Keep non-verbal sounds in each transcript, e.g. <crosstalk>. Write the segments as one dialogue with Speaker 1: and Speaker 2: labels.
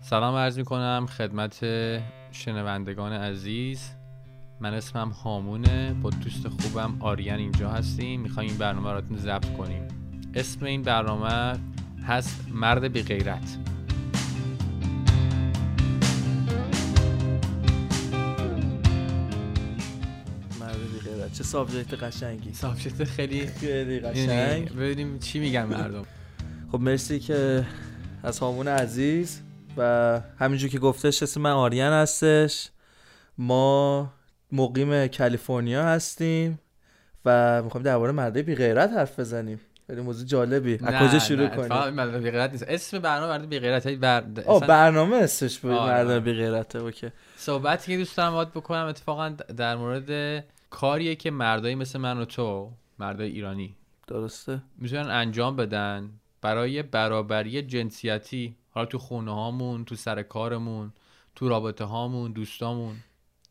Speaker 1: سلام عرض می کنم خدمت شنوندگان عزیز. من اسمم هامونه با دوست خوبم آریان اینجا هستیم. می‌خوایم این برنامه رو ضبط کنیم. اسم این برنامه هست مرد بی غیرت.
Speaker 2: چه subject قشنگی.
Speaker 1: subject خیلی
Speaker 2: خیلی قشنگ.
Speaker 1: ببینیم چی میگن مردم.
Speaker 2: خب مرسی که از هامون عزیز و همینجور که گفتش اسم من آریان هستش. ما مقیم کالیفرنیا هستیم و می‌خوایم درباره مرده بی غیرت حرف بزنیم. خیلی موضوع جالبی. از کجا شروع کنیم؟
Speaker 1: مرد بی غیرت نیست. اسم برنامه مرد بی غیرت بر...
Speaker 2: آه برنامه اسمش بود. آره. مرد بی غیرته اوکی.
Speaker 1: صحبتی که دوست دارم بکنم اتفاقا در مورد کاریه که مردایی مثل من و تو مردای ایرانی
Speaker 2: درسته.
Speaker 1: می‌تونن انجام بدن برای برابری جنسیتی حالا تو خونه هامون تو سر کارمون تو رابطه هامون دوستامون.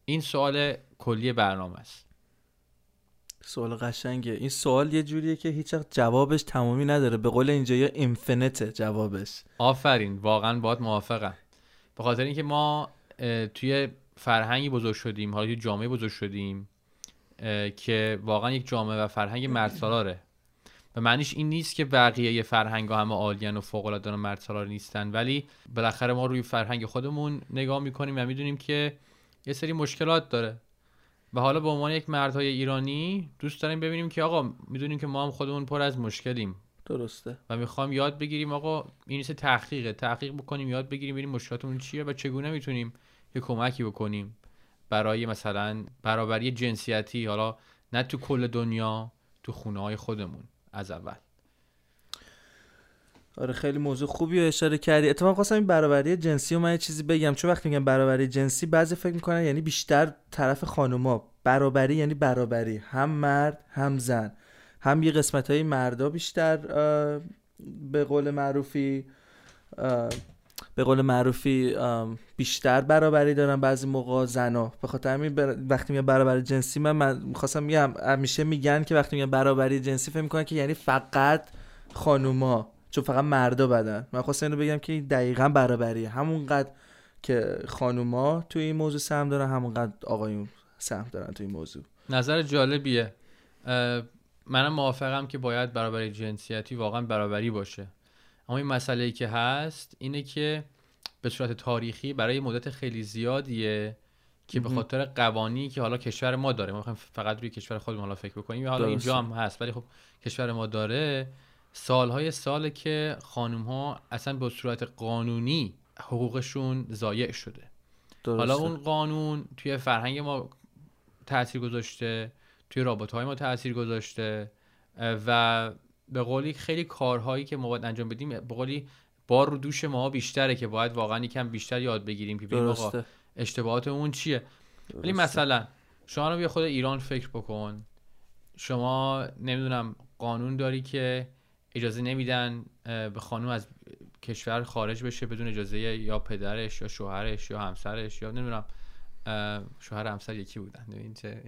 Speaker 1: این سوال کلی برنامه است.
Speaker 2: سوال قشنگه. این سوال یه جوریه که هیچ جوابش تمامی نداره. به قول اینجا یا اینفینیته جوابش.
Speaker 1: آفرین. واقعا باید موافقم. به خاطر اینکه ما توی فرهنگی بزرگ شدیم. حالا توی جامعه بزرگ شدیم که واقعا یک جامعه و فرهنگ مرد به معنیش این نیست که بقیه فرهنگ ها همه عالیان و فوق العاده و مرد نیستن ولی بالاخره ما روی فرهنگ خودمون نگاه می‌کنیم و می‌دونیم که یه سری مشکلات داره. و حالا به عنوان یک مردهای ایرانی دوست داریم ببینیم که آقا می‌دونیم که ما هم خودمون پر از مشکلیم.
Speaker 2: درسته.
Speaker 1: و می‌خوام یاد بگیریم آقا این نیست تحقیقه. تحقیق بکنیم یاد بگیریم ببینیم مشکلاتمون چیه و چگونه می‌تونیم یه کمکی بکنیم برای مثلا برابری جنسیتی حالا نه تو کل دنیا تو خونه های خودمون. از اول.
Speaker 2: آره خیلی موضوع خوبی رو اشاره کردی. اتفاقا خواستم این برابری جنسی رو من یه چیزی بگم. چون وقتی میگم برابری جنسی بعضی فکر می‌کنن یعنی بیشتر طرف خانوما. برابری یعنی برابری. هم مرد هم زن. هم یه قسمت های مردا بیشتر به قول معروفی به قول معروفی بیشتر برابری دارن بعضی موقع زنا. به خاطر همین وقتی میگم برابری جنسی من, من می‌خواستم میگم همیشه میگن که وقتی میگم برابری جنسی فکر می‌کنن که یعنی فقط خانوما چون فقط مردا بدن. من خواستم اینو بگم که دقیقا برابریه. همونقدر که خانوما توی این موضوع سهم دارن همونقدر آقایون سهم دارن توی این موضوع.
Speaker 1: نظر جالبیه. منم موافقم که باید برابری جنسیتی واقعا برابری باشه. اما این مسئله ای که هست اینه که به صورت تاریخی برای مدت خیلی زیادیه که به خاطر قوانی که حالا کشور ما داره ما می‌خوایم فقط روی کشور خودمون حالا فکر بکنیم حالا اینجا هم هست ولی خب کشور ما داره. سالهای سال که خانم ها اصلا به صورت قانونی حقوقشون ضایع شده. درسته. حالا اون قانون توی فرهنگ ما تاثیر گذاشته توی رابطه های ما تاثیر گذاشته و به قولی خیلی کارهایی که ما باید انجام بدیم به قولی بار رو دوش ما بیشتره که باید واقعا یکم بیشتر یاد بگیریم که ببینیم آقا اشتباهات اون چیه. ولی مثلا شما رو بیا خود ایران فکر بکن. شما نمی‌دونم قانون داری که اجازه نمیدن به خانم از کشور خارج بشه بدون اجازه یا پدرش یا شوهرش یا همسرش یا نمی‌دونم شوهر همسر یکی بودن. این چه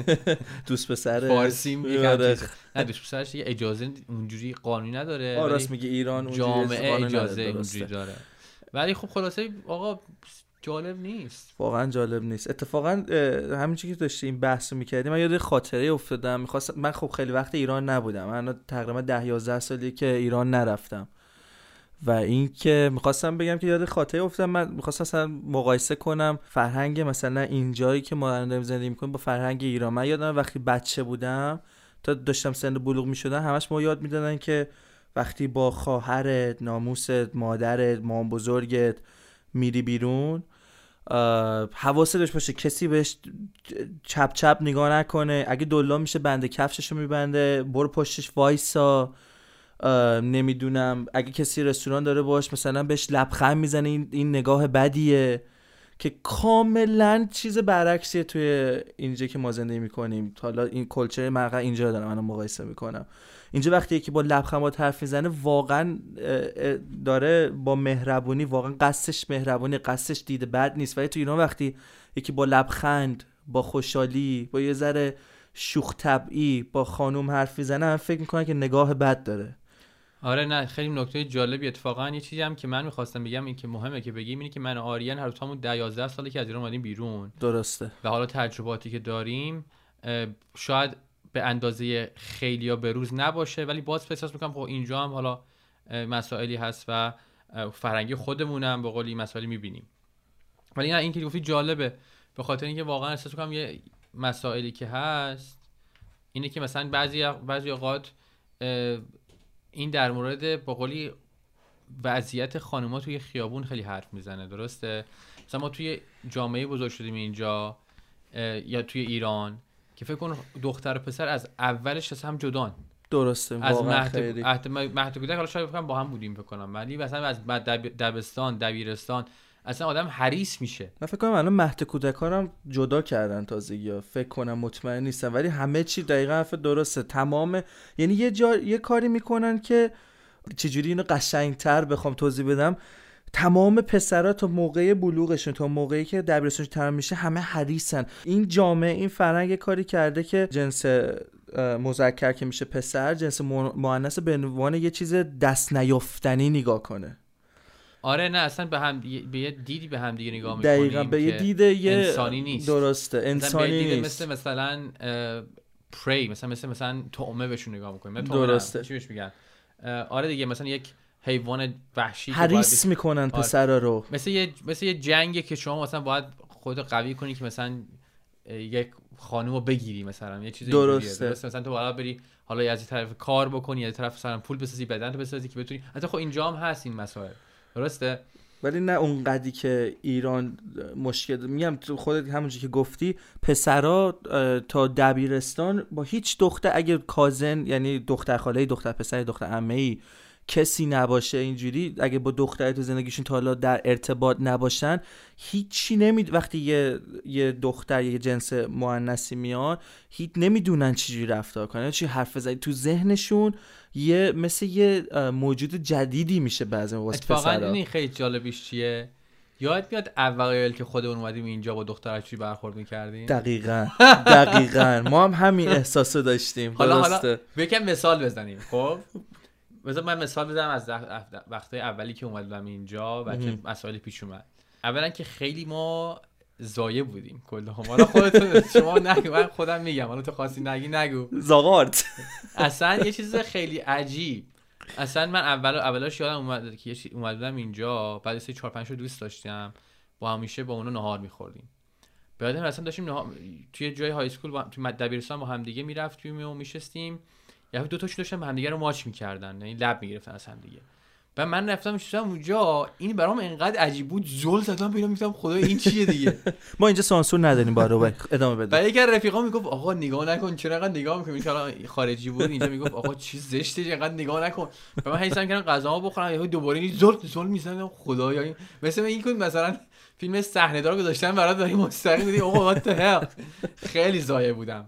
Speaker 1: <laughs>
Speaker 2: دوست پسر
Speaker 1: فارسی آره. نه دوست پسرش یه اجازه اونجوری قانونی نداره
Speaker 2: آراس میگه ایران
Speaker 1: جامعه اجازه اونجوری داره. ولی خب خلاصه آقا جالب نیست.
Speaker 2: واقعا جالب نیست. اتفاقا همین که داشتی این بحث می‌کردیم من یاد خاطره افتادم. می‌خواستم من خب خیلی وقت ایران نبودم. من تقریبا ده 11 سالی که ایران نرفتم. و اینکه می‌خواستم بگم که یاد خاطره افتادم. من می‌خواستم مثلا مقایسه کنم فرهنگ مثلا اینجایی که ما داریم زندگی می‌کنیم با فرهنگ ایران. من یادم وقتی بچه بودم تا داشتم سن بلوغ می‌شدم همش ما یاد می‌دادن که وقتی با خواهرت ناموست مادرت مام بزرگت میری بیرون حواست داشت باشه. کسی بهش چپ چپ نگاه نکنه. اگه دلا میشه بنده کفششو میبنده. برو پشتش وایسا. نمی‌دونم. اگه کسی رستوران داره باش مثلا بهش لبخند می‌زنه این, این نگاه بدیه که کاملا چیز برعکسیه توی اینجا که ما زندگی می‌کنیم. حالا این کلچر مرقه اینجا دارم منو مقایسه می‌کنم. اینجا وقتی یکی با لبخند با حرف می‌زنه واقعا داره با مهربونی واقعا قصدش مهربونی قصدش دیده بد نیست. ولی تو ایران وقتی یکی با لبخند با خوشحالی با یه ذره شوخ طبعی با خانوم حرف می‌زنه فکر می‌کنن که نگاه بد داره.
Speaker 1: آره نه خیلی نکته جالبی. اتفاقا یه چیزی هم که من می‌خواستم بگم این که مهمه که بگیم اینه که من آریان هر دوتامون 10 11 ساله که از ایران اومدیم بیرون.
Speaker 2: درسته.
Speaker 1: و حالا تجرباتی که داریم شاید به اندازه خیلیا به روز نباشه ولی باز احساس می‌کنم خب اینجا هم حالا مسائلی هست و فرنگی خودمونم به قولی مسائلی می‌بینیم. ولی نه این که گفتی جالبه. به خاطر اینکه واقعا احساس می‌کنم یه مسائلی که هست اینه که مثلا بعضی بعضی اوقات این در مورد به قولی وضعیت خانوما توی خیابون خیلی حرف می‌زنه درسته مثلا ما توی جامعه بزرگ شدیم اینجا یا توی ایران که فکر کن دختر و پسر از اولش از هم جدان
Speaker 2: درسته
Speaker 1: از مهد کودک حالا شاید بکنم با هم بودیم فکر کنم ولی مثلا از دب- دبستان دبیرستان اصلا آدم حریص میشه.
Speaker 2: من فکر کنم الان مهد کودکان هم جدا کردن تازگی فکر کنم مطمئن نیستم. ولی همه چی دقیقا حرف درسته. تمام یعنی یه جا یه کاری می‌کنن که چجوری اینو قشنگتر بخوام توضیح بدم. تمام پسرا تا موقع بلوغشون تا موقعی که دبیرستانشون تمام میشه همه حریصن. این جامعه این فرهنگ کاری کرده که جنس مذکر که میشه پسر جنس مؤنث به عنوان یه چیز دست نیافتنی نگاه کنه.
Speaker 1: آره نه اصلا به هم به یه دیدی به هم دیگه نگاه می‌کنیم
Speaker 2: دقیقا به یه دید یه
Speaker 1: انسانی نیست.
Speaker 2: درسته انسانی نیست
Speaker 1: مثل مثلا پری مثلا مثل مثلا طعمه بهشون نگاه می‌کنیم
Speaker 2: درسته.
Speaker 1: چی بهش میگن آره دیگه مثلا یک حیوان وحشی که
Speaker 2: حریص
Speaker 1: باید-
Speaker 2: می‌کنن
Speaker 1: آره.
Speaker 2: پسرا رو
Speaker 1: مثل یه مثل یه جنگه که شما مثلا باید خودتو قوی کنی که مثلا یک خانم رو بگیری مثلا یه چیز اینجوریه.
Speaker 2: درسته.
Speaker 1: درسته مثلا تو باید بری حالا از این طرف کار بکنی از طرف مثلا پول بسازی بدن تو بسازی که بتونی حتی خب اینجا هم هست این مسائل درسته؟
Speaker 2: ولی نه اونقدی که ایران مشکل میگم تو خودت همونجوری که گفتی پسرا تا دبیرستان با هیچ دختر اگه کازن یعنی دختر خاله دختر پسر دختر عمه ای کسی نباشه اینجوری اگه با دختری تو زندگیشون تا حالا در ارتباط نباشن هیچی نمید وقتی یه یه دختر یه جنس مؤنثی میاد هیچ نمی‌دونن چجوری رفتار کنن. چی حرف بزنی. تو ذهنشون یه مثل یه موجود جدیدی میشه بعضی واسه
Speaker 1: اتفاقا این خیلی جالبیش چیه؟ یاد میاد اوایل که خودمون اومدیم اینجا با دختر چی برخورد می‌کردیم؟
Speaker 2: دقیقا. <laughs> دقیقا. ما هم همین احساس رو داشتیم.
Speaker 1: حالا
Speaker 2: درسته.
Speaker 1: حالا بکن مثال بزنیم خب؟ بذار من مثال بزنم از وقتی اولی که اومدم اینجا و چه
Speaker 2: مهم.
Speaker 1: مسائلی پیش اومد. اولا که خیلی ما زایه بودیم کل هم حالا خودتون شما نگو. من خودم میگم. حالا تو خواستی نگی نگو.
Speaker 2: زاغارت.
Speaker 1: اصلا یه چیز خیلی عجیب. اصلا من اول اولاش یادم اومد که اومدم اینجا. بعد از 4 5 دوست داشتم. با همیشه با اونا نهار میخوردیم. بعد اصلا داشتیم نهار... توی جای های اسکول با... توی دبیرستان با همدیگه می‌رفتیم و میشستیم. یه دو تاشون داشتن همدیگه رو ماچ می‌کردن. یعنی لب می‌گرفتن از همدیگه و من رفتم نشستم اونجا این برام انقدر عجیب بود زل زدم بیرون می‌گفتم خدا این چیه دیگه؟ <laughs>
Speaker 2: ما اینجا سانسور نداریم با رو ادامه بده
Speaker 1: و یکی رفیقا می‌گفت آقا نگاه نکن چرا انقدر نگاه می‌کنی؟ ان خارجی بود. اینجا می‌گفت آقا چی زشته اینقدر نگاه نکن. و من حسم کردم غذا بخورم یهو دوباره این زل زل می‌زنم خدایا این مثل این کن مثلا فیلم صحنه دار گذاشتن برات داری مستقیم میگی آقا خیلی ضایع بودم.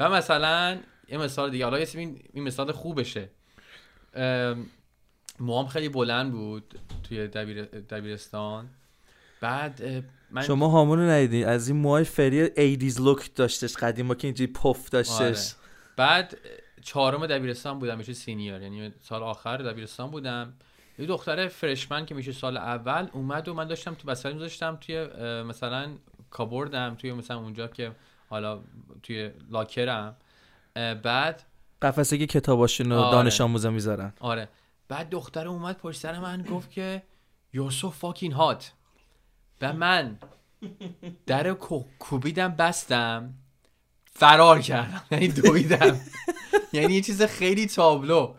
Speaker 1: و مثلا یه مثال دیگه. حالا این, این مثال خوبشه. ام، موام خیلی بلند بود توی دبیر... دبیرستان. بعد من
Speaker 2: شما هامون رو ندیدی از این موهای فری eighties look داشتش قدیما که اینجوری پف داشتش.
Speaker 1: آره. بعد چهارم دبیرستان بودم میشه senior. یعنی سال آخر دبیرستان بودم. یه دختر freshman که میشه سال اول اومد و من داشتم تو وسایل میذاشتم توی مثلا کابوردم توی مثلا اونجا که حالا توی لاکرم. بعد
Speaker 2: قفسه که کتاباشون رو
Speaker 1: آره.
Speaker 2: دانش آموزا می‌ذارن.
Speaker 1: آره. بعد دختر اومد پشت سر من گفت که you're so fucking hot. و من در کو- کوبیدم بستم فرار کردم. یعنی دویدم. <laughs> یعنی یه چیز خیلی تابلو.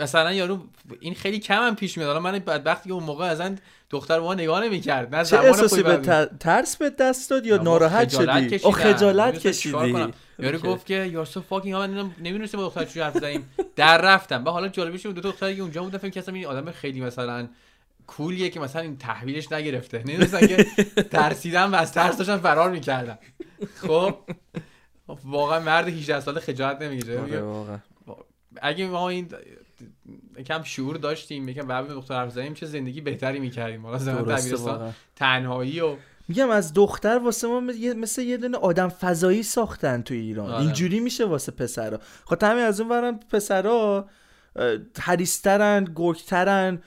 Speaker 1: مثلا یارو این خیلی کم هم پیش میاد. حالا من بدبختی که اون موقع اصلا دختر ما نگاه نمی‌کرد نه
Speaker 2: چه احساسی به. ت- ترس به دست داد یا ناراحت شدی او. خجالت کشیدی.
Speaker 1: یارو. گفت که یار سو فاکینگ من نمی‌دونستم با دختر چجوری حرف بزنیم در رفتم و حالا جالبش بود دو تا دختری که اونجا بودن فکر کردم این آدم خیلی مثلا کولیه که مثلا این تحویلش نگرفته نمی‌دونستن که ترسیدم و از ترس داشتن فرار می‌کردم خب واقعا مرد 18 ساله خجالت نمی‌گیره
Speaker 2: آره، واقعا.
Speaker 1: اگه ما این کم شعور داشتیم یکم بعد دختر حرف زدیم چه زندگی بهتری می‌کردیم حالا زمان. تنهایی و
Speaker 2: میگم از دختر واسه ما مثل یه- مثل یه دونه آدم فضایی ساختن تو ایران
Speaker 1: آره.
Speaker 2: اینجوری میشه واسه پسرا خب همین از اون ورم پسرا حریسترن گرگترن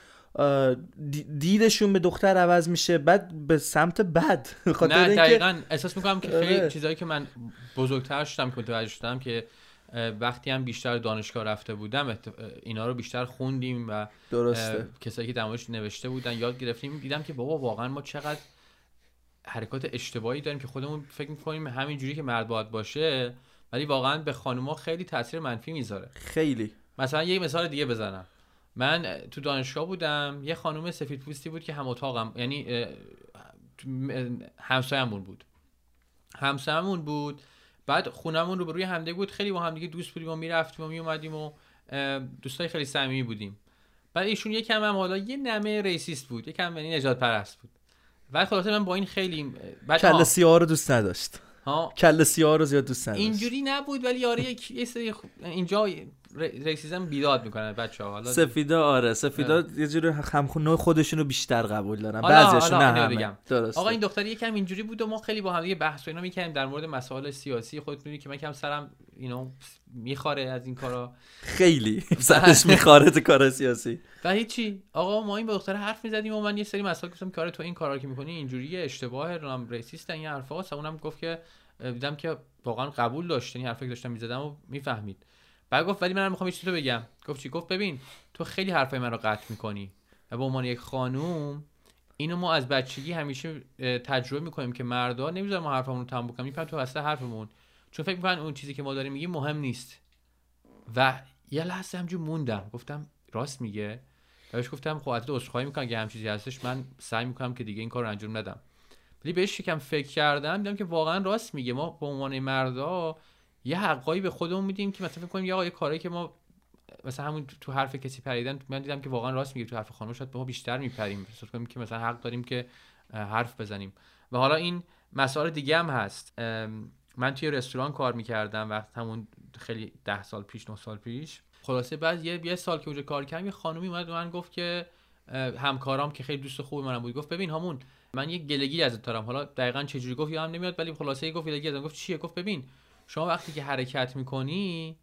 Speaker 2: دیدشون به دختر عوض میشه بعد به سمت بد <laughs>
Speaker 1: نه دقیقا احساس می‌کنم که خیلی آره. چیزایی که من بزرگتر شدم که متوجه شدم که وقتی هم بیشتر دانشگاه رفته بودم اینا رو بیشتر خوندیم و درسته. کسایی که دماغش نوشته بودن یاد گرفتیم. دیدم که بابا واقعا ما چقدر حرکات اشتباهی داریم که خودمون فکر می‌کنیم همین جوری که مرد باید باشه ولی واقعا به خانوما خیلی تاثیر منفی می‌ذاره.
Speaker 2: خیلی.
Speaker 1: مثلا یه مثال دیگه بزنم. من تو دانشگاه بودم یه خانم سفید پوستی بود که هم اتاقم یعنی همسایمون بود. همسایمون بود بعد خونمون رو روی همده بود. خیلی با هم دیگه دوست بودیم و می‌رفتیم و میومدیم و دوستای خیلی صمیمی بودیم. بعد ایشون یکم هم حالا یه نمه ریسیست بود. یکم یعنی نجات پرست بود. بعد خلاصه من با این خیلی
Speaker 2: بعد کل سیاه رو دوست نداشت. ها کل سیاه رو زیاد دوست نداشت.
Speaker 1: اینجوری نبود ولی آره یه سری اینجا ریسیزم بیداد می‌کنن بچه ها
Speaker 2: سفیدا آره. سفیدا یه جوری همخون خودشون رو بیشتر قبول دارن. بعضیشون نه همه.
Speaker 1: درست آقا این دختر یکم اینجوری بود و ما خیلی با هم دیگه بحث و اینا می‌کردیم در مورد مسائل سیاسی. خودت می‌دونی که من کم سرم اینو میخواره از این کارا.
Speaker 2: خیلی. <laughs> سرش میخواره تو کار سیاسی.
Speaker 1: و هیچی. آقا ما این با دختر حرف می‌زدیم و من یه سری مسائل گفتم کار تو این کارا که می‌کنی اینجوریه اشتباهه رام ریسیست این حرفا. اونم گفت که دیدم که واقعا قبول داشت. این حرفی که داشتم می‌زدم و می‌فهمید. بعد گفت ولی منم می‌خوام یه چیزی بگم. گفت چی؟ گفت ببین تو خیلی حرفای من رو قطع می‌کنی و به عنوان یک خانوم اینو ما از بچگی همیشه تجربه می‌کنیم که مردا نمی‌ذارن ما حرفمون رو تموم بکنیم میپرن تو وسط حرفمون. چون فکر می‌کنن اون چیزی که ما داریم میگیم مهم نیست. و یه لحظه همجور موندم. گفتم راست میگه. بهش گفتم خب حتی عذرخواهی می‌کنم که هم چیزی هستش من سعی می‌کنم که دیگه این کار انجام ندم. ولی بهش یکم فکر کردم دیدم که واقعا راست میگه. ما به عنوان مردا یه حقایی به خودمون میدیم که مثلا فکر کنیم یه کاری که ما مثلا همون تو حرف کسی پریدن من دیدم که واقعا راست میگه تو حرف خانم شاید ما بیشتر میپریم. فکر کنیم که مثلا حق داریم که حرف بزنیم. و حالا این مسائل دیگه هم هست. من توی رستوران کار می‌کردم وقت همون خیلی ده سال پیش نه سال پیش. خلاصه بعد یه یه سال که اونجا کار کردم یه خانومی اومد من گفت که همکارام که خیلی دوست خوب منم بود گفت ببین همون من یه گلگی ازت دارم. حالا دقیقا چه گفت یادم نمیاد ولی خلاصه گفت گلگی ازم گفت چیه؟ گفت ببین شما وقتی که حرکت می‌کنی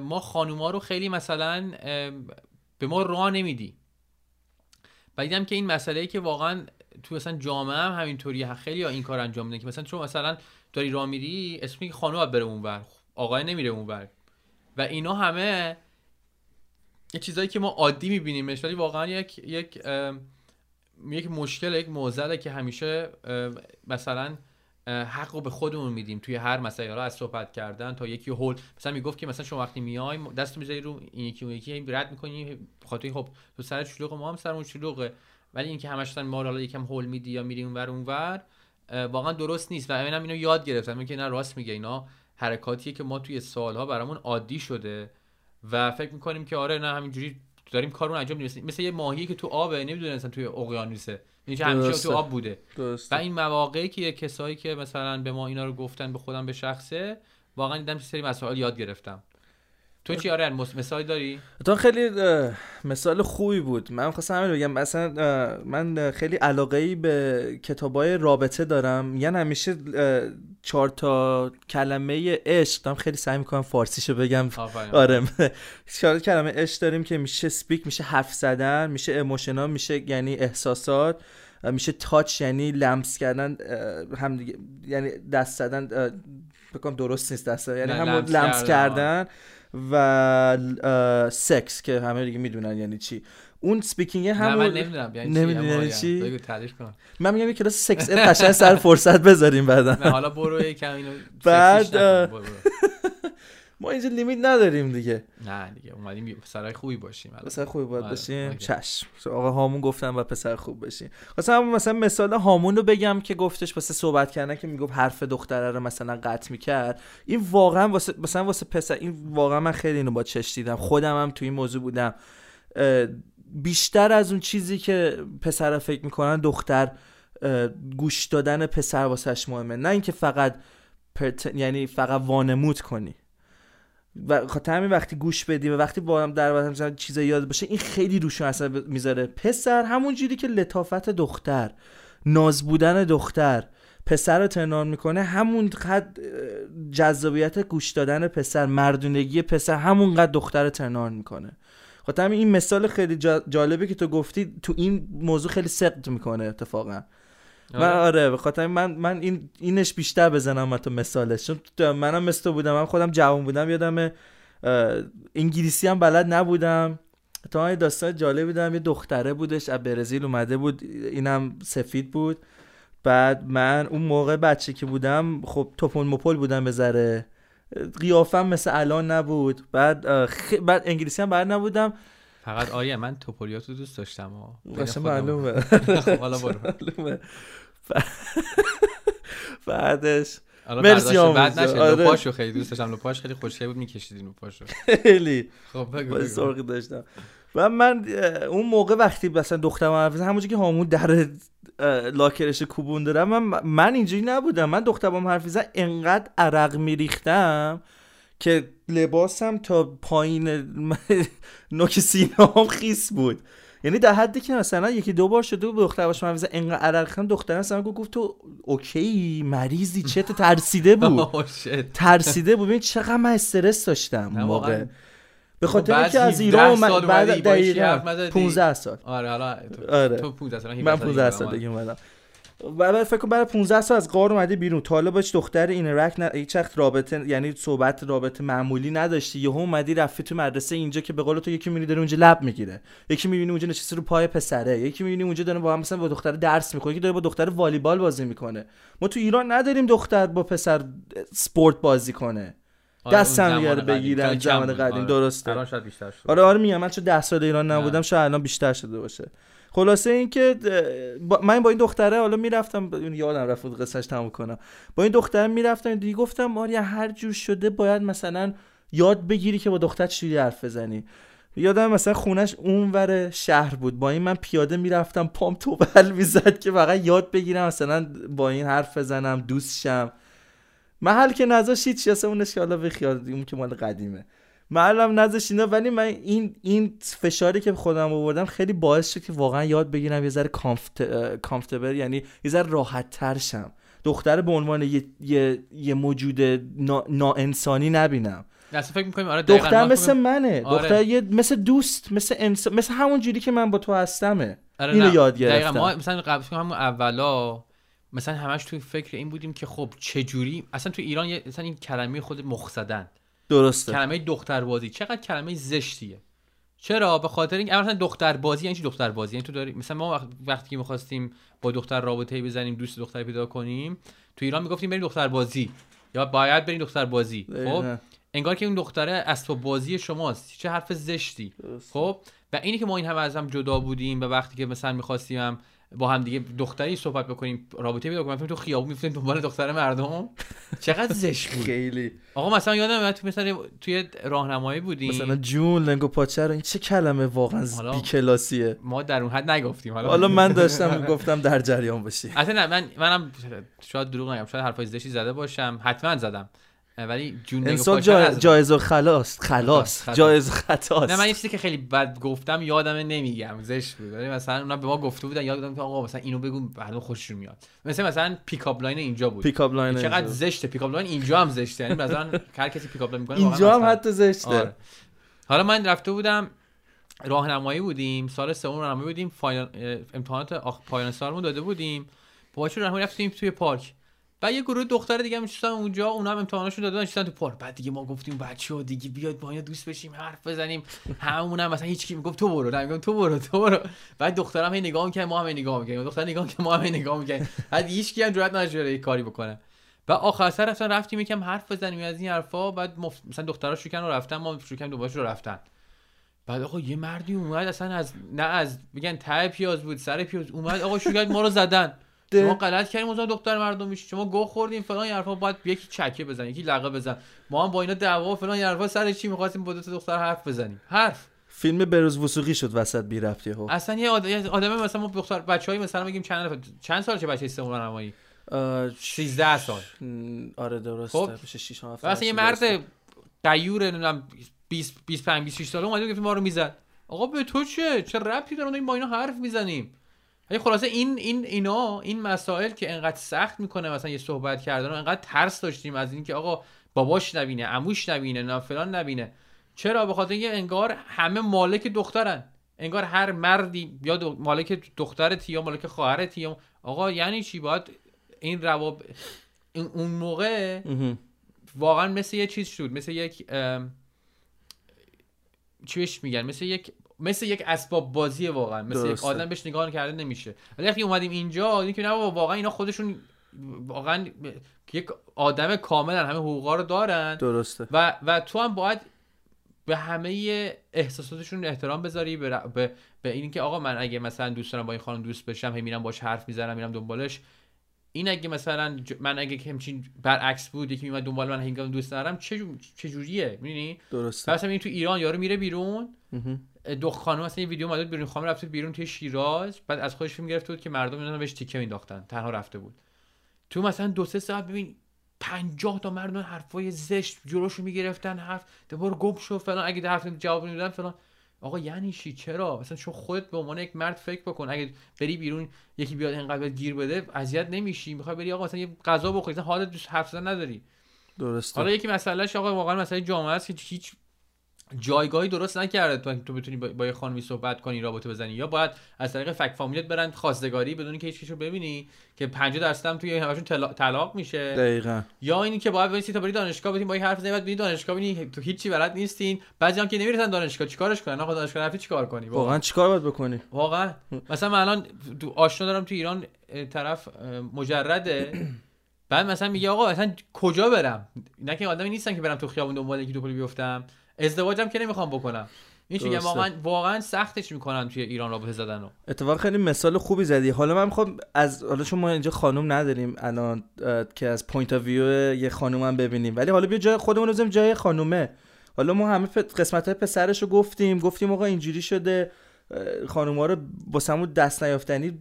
Speaker 1: ما خانوما رو خیلی مثلا به ما راه نمیدی. و دیدم که این مسئله ای که واقعا تو مثلا جامعه هم همینطوری خیلی یا این کار انجام میدن که مثلا تو مثلا داری راه میری اسمی که خانم بره اونور. آقای نمیره اونور. و اینا همه یه چیزایی که ما عادی میبینیمش ولی واقعا یک یک یک مشکل یک موزله که همیشه مثلا حق رو به خودمون میدیم. توی هر مسئله از صحبت کردن تا یکی هول. مثلا می‌گفت که مثلا شما وقتی میای دست می‌ذاری رو این یکی اون یکی رد می‌کنی خاطر خب تو سر شلوغ ما هم سرمون شلوغه. ولی اینکه همش ما حالا یکم هول میدی یا میری اونور اونور واقعا درست نیست. و منم اینو یاد گرفتم. که نه راست میگه اینا. حرکاتیه که ما توی سالها برامون عادی شده. و فکر می‌کنیم که آره نه همینجوری داریم کارون انجام میدیم. مثل یه ماهی که تو آبه نمی‌دونه اصلا توی اقیانوسه. یعنی همیشه تو آب بوده. و این مواقعی که کسایی که مثلا به ما اینا رو گفتن به خودم به شخصه واقعا دیدم سری مسائل یاد گرفتم. تو چی آره مثال داری؟
Speaker 2: تو خیلی مثال خوبی بود. من خواستم همین بگم. مثلا من خیلی علاقه ای به کتابای رابطه دارم. میگن همیشه چهار تا کلمه عشق دارم. خیلی سعی می‌کنم فارسیشو بگم. آره. <laughs> چهار کلمه عشق داریم که میشه سپیک میشه حرف زدن میشه اموشنال میشه یعنی احساسات میشه touch یعنی لمس کردن هم دیگه یعنی دست زدن بکنم درست نیست دست یعنی همون لمس کردن. و سکس که همه دیگه می‌دونن یعنی چی. اون speaking همون
Speaker 1: من نمی‌دونم یعنی
Speaker 2: یعنی چی؟
Speaker 1: بگو تعریف کن.
Speaker 2: من میگم یه کلاس سکس قشنگ سر فرصت بذاریم بعدا.
Speaker 1: حالا برو یکم اینو
Speaker 2: بعد ما اینجا limit نداریم دیگه.
Speaker 1: نه دیگه اومدیم پسرای خوبی باشیم
Speaker 2: پسر خوبی باید آره، باشیم. چشم. آقا هامون گفتم و پسر خوب باشیم. مثلا مثلا مثال هامون رو بگم که گفتش واسه صحبت کردن که می‌گفت حرف دختره رو مثلا قطع می‌کرد. این واقعا واسه مثلا واسه پسر این واقعا من خیلی اینو با چش دیدم. خودم هم توی این موضوع بودم. بیشتر از اون چیزی که پسر فکر می‌کنن دختر گوش دادن پسر واسش مهمه. نه اینکه فقط یعنی فقط وانمود کنی. و خاطر همین وقتی گوش بدی و وقتی با هم در مثلا چیز یاد باشه این خیلی روشون اثر می‌ذاره. پسر همون جوری که لطافت دختر ناز بودن دختر پسر رو ترنان می‌کنه همون قد جذابیت گوش دادن پسر مردونگی پسر همون قد دختر رو ترنان می‌کنه. خاطر این مثال خیلی جالبه که تو گفتی تو این موضوع خیلی سقط می‌کنه اتفاقا. من آره به خاطر من من این اینش بیشتر بزنم تو مثالش. چون منم مثل بودم من خودم جوان بودم یادم انگلیسی هم بلد نبودم. تا داستان جالب بودم یه دختره بودش از برزیل اومده بود اینم سفید بود. بعد من اون موقع بچه که بودم خب توپون مپل بودم به ذره. قیافم مثل الان نبود. بعد خ... بعد انگلیسی هم بعد نبودم.
Speaker 1: فقط آیه من توپولیاتو دوست داشتم
Speaker 2: باشه معلومه. <laughs>
Speaker 1: حالا برو. <laughs> <laughs>
Speaker 2: بعدش.
Speaker 1: مرسی بعد آره. پاشو خیلی دوست داشتم. لپاش خیلی خوشگل بود میکشیدین پاشو
Speaker 2: خیلی.
Speaker 1: خب بگو
Speaker 2: سرخی داشتم. و من اون موقع وقتی مثلا دخترم حرف همونجوری که هامون در لاکرش کوبون دارم من, من اینجوری نبودم. من دخترم حرف زد انقدر عرق میریختم که لباسم تا پایین <laughs> نوک سینه هم خیس بود. یعنی در حدی که مثلا یکی دو بار شده بود دختر باش من انقدر عرق خم دخترم مثلا گفت تو اوکی مریضی چه ترسیده <laughs> بود. ترسیده بود. ببین چقدر من استرس داشتم موقع. به خاطر اینکه از ایران بعد دقیقاً 15 سال.
Speaker 1: آره حالا
Speaker 2: آره.
Speaker 1: تو 15 سال
Speaker 2: من 15 سال دیگه اومدم. بعد فکر کنم بعد 15 سال از قار اومده بیرون. تا حالا باش دختر اینرک نه هیچ وقت رابطه یعنی صحبت رابطه معمولی نداشتی. یهو اومدی رفتی تو مدرسه اینجا که به قول تو یکی می‌بینی داره اونجا لب می‌گیره. یکی می‌بینی اونجا نشسته رو پای پسره. یکی می‌بینی اونجا داره با هم مثلا با دختر درس می‌کنه یکی داره با دختر والیبال بازی می‌کنه. ما تو ایران نداریم دختر با پسر سپورت بازی کنه. آره دست هم دیگه بگیرن زمان قدیم.
Speaker 1: آره.
Speaker 2: درسته. آره آره میگم. من چون 10 سال ایران نبودم شاید الان بیشتر شده باشه. خلاصه اینکه من با این دختره حالا می‌رفتم یادم رفت قصهش تموم کنم. با این دختره می‌رفتم دیگه گفتم ماریا هر جور شده باید مثلا یاد بگیری که با دختر چجوری حرف بزنی. یادم مثلا خونش اونور شهر بود. با این من پیاده می‌رفتم پام توبل می‌زد که فقط یاد بگیرم مثلا با این حرف بزنم دوست شم. محل که نذاشت هیچ اونش که حالا بخیال اون که مال قدیمه. محلم نذاشت اینا ولی من این این فشاری که خودم آوردم خیلی باعث شد که واقعا یاد بگیرم یه ذره کامفت... یعنی یه ذره راحت تر شم. دختر به عنوان یه, یه... یه موجود نا... ناانسانی نبینم.
Speaker 1: فکر می‌کنیم آره
Speaker 2: دختر مثل منه. آره. دختر یه مثل دوست مثل انسان مثل همون جوری که من با تو هستمه. آره اینو یاد گرفتم.
Speaker 1: ما مثلا قبل همون اولا مثلا همش توی فکر این بودیم که خب چجوری اصلا تو ایران یه مثلا این کلمه خود مخزدن.
Speaker 2: درسته.
Speaker 1: کلمه دختربازی. چقدر کلمه زشتیه. چرا؟ به خاطر این مثلا دختربازی یعنی چی دختربازی؟ یعنی تو داری مثلا ما وقتی که می‌خواستیم با دختر رابطه بزنیم دوست دختر پیدا کنیم تو ایران می‌گفتیم بریم دختربازی. یا باید بریم دختربازی. خب؟ انگار که اون دختره اسباب بازی شماست. چه حرف زشتی. خب؟ و اینی که ما این همه از هم جدا بودیم و وقتی که مثلا می‌خواستیم با هم دیگه دختری صحبت بکنیم رابطه پیدا کنیم. تو خیابون میفتیم دنبال دختر مردم. چقدر زشت بود.
Speaker 2: خیلی.
Speaker 1: آقا مثلا یادم تو مثلا توی راهنمایی بودیم.
Speaker 2: مثلا جون لنگو پاچه رو این چه کلمه واقعا بی کلاسیه.
Speaker 1: ما در اون حد نگفتیم.
Speaker 2: حالا حالا من <laughs> داشتم گفتم در جریان باشی.
Speaker 1: اصلا من منم شاید دروغ نگم. شاید حرفای زشتی زده باشم. حتما زدم. ولی جون
Speaker 2: انسان جا... جایز و خلاص خلاص جایز خطاست.
Speaker 1: نه من یه چیزی که خیلی بد گفتم یادم نمیگم زشت بود. ولی مثلا اونا به ما گفته بودن یاد دادم که آقا مثلا اینو بگو بعدا خوششون میاد. مثلا مثلا pickup line اینجا بود.
Speaker 2: pickup line
Speaker 1: چقدر زشته. pickup line اینجا هم زشته. یعنی مثلا هر کسی pickup line می‌کنه
Speaker 2: اینجا هم حتی زشته. آره.
Speaker 1: حالا من رفته بودم راهنمایی بودیم سال سوم راهنمایی بودیم final امتحانات پایان سالمون داده بودیم. با راهنمایی رفتیم توی پارک. و یه گروه دختر دیگه هم نشستن اونجا اونا هم امتحاناشو دادن نشستن تو پارک. بعد دیگه ما گفتیم بچه‌ها دیگه بیاید با اینا دوست بشیم حرف بزنیم. همون هم مثلا هیچ کی می‌گفت تو برو نه تو برو تو برو. بعد دخترم هی نگاه می‌کنه ما هم نگاه می‌کنیم دختر نگاه که ما هم نگاه می‌کنیم بعد هیچ کی هم جرئت یه کاری بکنه. و آخر سر اصلا رفتیم یکم حرف بزنیم از این حرفا. بعد مف... مثلا دخترا شکن رو رفتن ما شکن دوباره رو رفتن. بعد آقا یه مردی اومد اصلا از نه از میگن ته پیاز بود سر پیاز. اومد آقا شکایت ما رو زدن. شما غلط کردیم مثلا دختر مردم میشه شما گو خوردیم فلان حرفا باید یکی چکه بزن یکی لقه بزن ما هم با اینا دعوا و فلان حرفا سر چی می‌خواستیم با دو دختر حرف بزنیم؟ حرف.
Speaker 2: فیلم بروز وسوقی شد وسط بی رفتی ها
Speaker 1: اصلا یه آدم مثلا ما دختر بچهای مثلا میگیم چند چند سال چه بچه سوم راهنمایی 13 سال.
Speaker 2: آره درسته. خب. 6 7
Speaker 1: اصلا یه مرد غیور نمی‌دونم 20 25 26 ساله اومد گفت ما رو می‌زد. آقا به تو چه؟ چه ربطی داره؟ ما اینا حرف می‌زنیم. ولی خلاصه این این اینا این مسائل که انقدر سخت می‌کنه مثلا یه صحبت کردن و انقدر ترس داشتیم از اینکه آقا باباش نبینه عموش نبینه نه فلان نبینه. چرا؟ به خاطر اینکه انگار همه مالک دخترن. انگار هر مردی یا مالک دخترتی یا مالک خواهرتی یا آقا یعنی چی؟ باید این رواب این- اون موقع. واقعا مثل یه چیز شد. مثل یک چی میگن؟ مثل یک مثل یک اسباب بازی واقعا. مثل یک
Speaker 2: درسته.
Speaker 1: آدم بهش نگاه کرده نمیشه. ولی وقتی اومدیم اینجا دیدیم که نه واقعا اینا خودشون واقعا یک آدم کاملا همه حقوقا رو دارن.
Speaker 2: درسته.
Speaker 1: و و تو هم باید به همه احساساتشون احترام بذاری به, به, به این که آقا من اگه مثلا دوست دارم با این خانم دوست بشم هی میرم باش حرف می‌زنم میرم دنبالش. این اگه مثلا من اگه که همچین برعکس بود یکی میومد دنبال من هنگام دوست ندارم چه جو- چه جوریه؟ می‌دونی؟
Speaker 2: درسته.
Speaker 1: مثلا این تو ایران یارو میره بیرون. دو خانم مثلا یه ویدیو اومد بیرون خانم رفته بیرون توی شیراز بعد از خودش فیلم گرفته بود که مردم اینا بهش تیکه مینداختن تنها رفته بود. تو مثلا دو سه ساعت ببین پنجاه تا مردم حرفای زشت جلوشو می‌گرفتن حرف دوباره گم شو فلان اگه حرف جواب نمیدن فلان. آقا یعنی چی؟ چرا؟ مثلا شما خودت به عنوان یک مرد فکر بکن اگه بری بیرون یکی بیاد اینقدر گیر بده اذیت نمیشی می‌خوای بری آقا مثلا یه غذا بخوری مثلا حالت دوست حرف زدن نداری.
Speaker 2: درسته.
Speaker 1: حالا یکی مسئلهش آقا واقعا مسئله جامعه است که هیچ جایگاهی درست نکرده تو تو بتونی با, با یه خانمی صحبت کنی رابطه بزنی. یا باید از طریق فک فامیلیت برن خواستگاری بدون که هیچ کیشو ببینی که 50 درصد هم توی همشون طلا- طلاق میشه.
Speaker 2: دقیقا.
Speaker 1: یا اینی که باید ببینید تا بری دانشگاه بتونی با یه حرف بزنی بعد بری دانشگاه ببینی تو هیچی بلد نیستین. بعضی هم که نمی‌رسن دانشگاه چیکارش کنن؟ آقا دانشگاه رفتی چیکار کنی؟ واقعا.
Speaker 2: چیکار باید بکنی؟
Speaker 1: واقعا. مثلا من الان تو آشنا دارم تو ایران طرف مجرده. بعد مثلا میگه آقا اصلا کجا برم؟ نه که آدمی نیستم که برم تو خیابون دنبال یکی دو بیفتم. ازدواجم که نمی‌خوام بکنم. این
Speaker 2: درسته.
Speaker 1: واقعا واقعا سختش می‌کنن توی ایران رابطه زدن رو.
Speaker 2: اتفاقا خیلی مثال خوبی زدی. حالا من می‌خوام از حالا چون ما اینجا خانم نداریم الان که از point of view یه خانم هم ببینیم. ولی حالا بیا جای خودمون رو جای خانومه. حالا ما همه قسمت های پسرش رو گفتیم. گفتیم آقا اینجوری شده. خانوم ها رو باسمون دست نیافتنی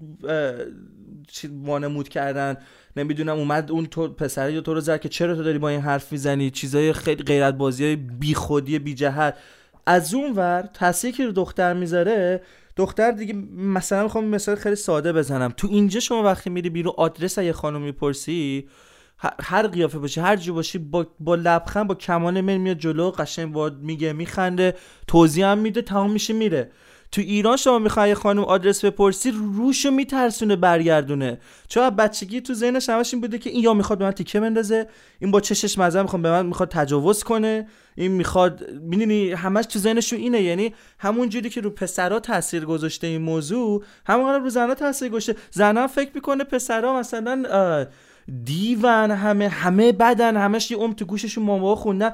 Speaker 2: وانمود کردن. نمی‌دونم اومد اون تو پسر یا تو رو زد که چرا تو داری با این حرف می‌زنی؟ چیزای خیلی غیرت بازی های بی خودی بی جهت از اون ور تاثیری که دختر می‌ذاره دختر دیگه مثلا می‌خوام مثال خیلی ساده بزنم. تو اینجا شما وقتی میری بیرون آدرس یه خانم می‌پرسی هر- هر قیافه باشی هر جو باشی با, با لبخند با کمال من میاد جلو قشنگ با میگه میخنده توضیح هم میده تمام میشه میره. تو ایران شما می‌خوای خانم آدرس بپرسی روشو میترسونه برگردونه. از بچگی تو ذهنش همش این بوده که این یا می‌خواد به من تیکه بندازه این با چشش مزه می‌خواد به من می‌خواد تجاوز کنه این می‌خواد می‌دونی همش تو ذهنشون اینه. یعنی همون جوری که رو پسرا تاثیر گذاشته این موضوع همون رو زنا تاثیر گذاشته. زنا فکر می‌کنه پسرا مثلا اه، دیون همه همه بدن همش یه عمر تو گوششون ماما خوندن.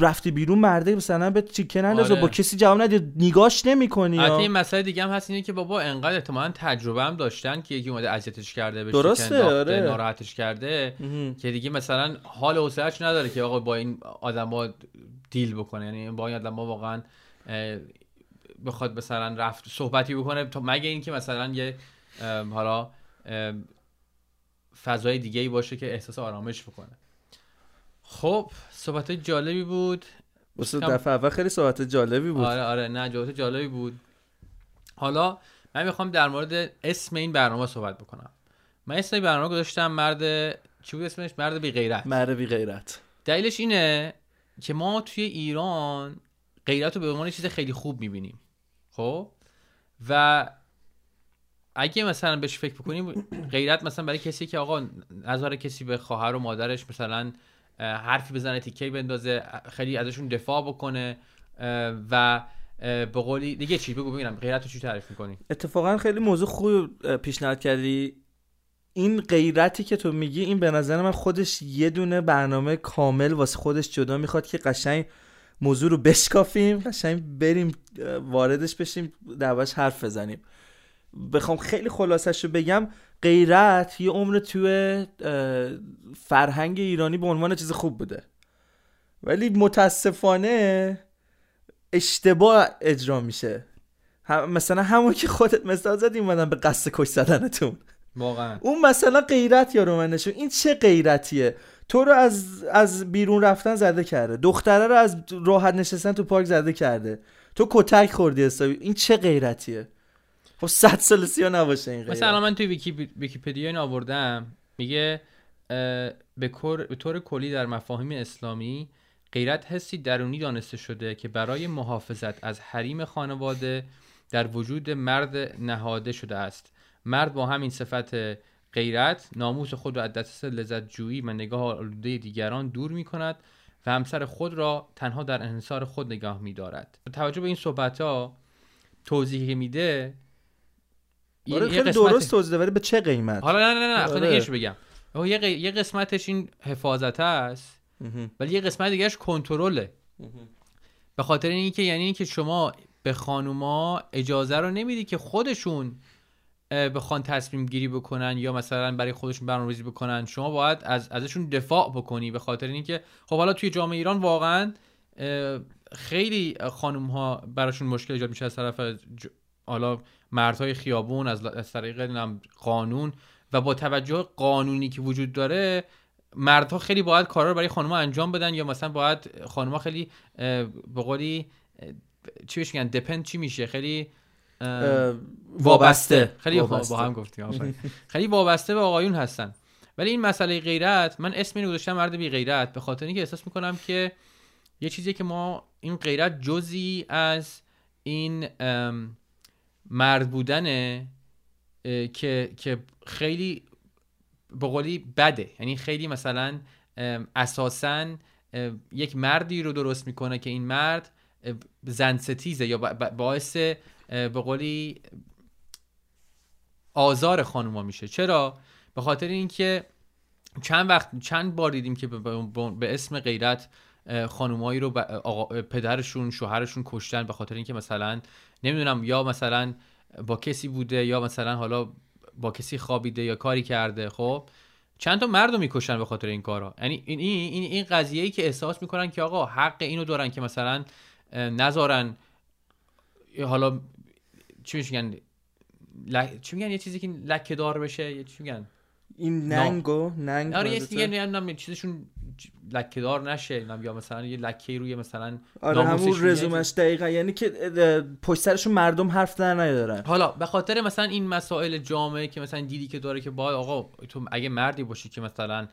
Speaker 2: رفتی بیرون مرده مثلا به چیکن انداز
Speaker 1: آره.
Speaker 2: با کسی جواب ندی نگاش نمی‌کنی
Speaker 1: حتی این مسئله دیگه هم هست اینه که بابا انقدر احتمالاً تجربه هم داشتن که یکی اومده اذیتش کرده بهش
Speaker 2: درسته، آره.
Speaker 1: ناراحتش کرده که دیگه مثلا حال و حوصله‌اش نداره که آقا با این آدما دیل بکنه. یعنی با این آدما واقعا بخواد مثلا رفت صحبتی بکنه. تا مگه اینکه مثلا یه حالا فضای دیگه ای باشه که احساس آرامش بکنه. خب صحبت جالبی بود.
Speaker 2: واسه دفعه اول خیلی صحبت جالبی بود.
Speaker 1: آره آره نه جواب جالبی بود. حالا من می‌خوام در مورد اسم این برنامه صحبت بکنم. من اسم این برنامه گذاشتم مرد چی بود اسمش؟ مرد بی غیرت
Speaker 2: مرد بی غیرت
Speaker 1: دلیلش اینه که ما توی ایران غیرت رو به عنوان چیز خیلی خوب می‌بینیم. خب؟ و اگه مثلا بهش فکر بکنیم غیرت مثلا برای کسی که آقا نظر کسی به خواهر و مادرش مثلا حرفی بزنه تیکه بندازه خیلی ازشون دفاع بکنه و به قولی دیگه چی؟ بگو ببینم. غیرت رو چی تعریف می‌کنی؟
Speaker 2: اتفاقا خیلی موضوع خوب پیشنهاد کردی. این غیرتی که تو میگی این به نظر من خودش یه دونه برنامه کامل واسه خودش جدا می‌خواد که قشنگ موضوع رو بشکافیم قشنگ بریم واردش بشیم دربارش حرف بزنیم. بخوام خیلی خلاصش رو بگم غیرت یه عمر توی فرهنگ ایرانی به عنوان چیز خوب بوده. ولی متاسفانه اشتباه اجرا میشه. هم مثلا همون که خودت مثال زدی اومدن به قصد کش زدنتون.
Speaker 1: واقعا.
Speaker 2: اون مثلا غیرت یا من نشون این چه غیرتیه؟ تو رو از از بیرون رفتن زده کرده. دختره رو از راحت نشستن تو پارک زده کرده. تو کتک خوردی حسابی. این چه غیرتیه؟ خب 100 سال سیا نباشه این غیرت
Speaker 1: مثلا من توی ویکی ویکیپدیا این آوردم. میگه به, به طور کلی در مفاهیم اسلامی غیرت حسی درونی دانسته شده که برای محافظت از حریم خانواده در وجود مرد نهاده شده است. مرد با همین صفت غیرت ناموس خود را از لذت جویی و نگاه آلوده دیگران دور می کند و همسر خود را تنها در انحصار خود نگاه می دارد توجه به این صحبت ها توضیحی میده
Speaker 2: آره خیلی درست توضیح ولی به چه قیمت؟
Speaker 1: حالا نه نه نه آره. بگم. یه, یه قسمتش این حفاظت است ولی یه قسمت دیگهش کنترله. به خاطر اینکه یعنی اینکه شما به خانوما اجازه رو نمیدی که خودشون بخوان تصمیم گیری بکنن یا مثلا برای خودشون برنامه‌ریزی بکنن. شما باید از ازشون دفاع بکنی. به خاطر اینکه خب حالا توی جامعه ایران واقعا خیلی خانم ها براشون مشکل ایجاد میشه از طرف حالا مردهای خیابون از, از طریق قانون و با توجه قانونی که وجود داره مردها خیلی باید کارا رو برای خانم‌ها انجام بدن یا مثلا باید خانم‌ها خیلی به قولی چی بهش میگن؟ دپند چی میشه؟ خیلی وابسته. خیلی وابسته. با هم گفتیم <laughs> خیلی وابسته به آقایون هستن. ولی این مسئله غیرت من اسم اینو گذاشتم مرد بی غیرت به خاطر اینکه احساس می‌کنم که یه چیزی که ما این غیرت جزی از این مرد بودنه که که خیلی به قولی بده. یعنی خیلی مثلا اساسا یک مردی رو درست می‌کنه که این مرد زن ستیزه یا باعث به قولی آزار خانوما میشه. چرا؟ به خاطر اینکه چند وقت چند بار دیدیم که به اسم غیرت خانومایی رو پدرشون شوهرشون کشتن به خاطر اینکه مثلا نمی‌دونم یا مثلا با کسی بوده یا مثلا حالا با کسی خوابیده یا کاری کرده خب؟ چند تا مرد رو می‌کشن به خاطر این کارا. یعنی این این این قضیه ای که احساس می‌کنن که آقا حق اینو دارن که مثلا نذارن. حالا چی میگن؟ چی میگن؟ یه چیزی که لکه دار بشه چی میگن؟
Speaker 2: این ننگو ننگ
Speaker 1: آره یه چیزی چیزشون لکه دار نشه یا مثلا یه لکه روی مثلا
Speaker 2: آره همون رزومش دقیقا. یعنی که پشت سرشون مردم حرف در ندارن
Speaker 1: حالا به خاطر مثلا این مسائل جامعه که مثلا دیدی که داره که با آقا تو اگه مردی باشی که مثلا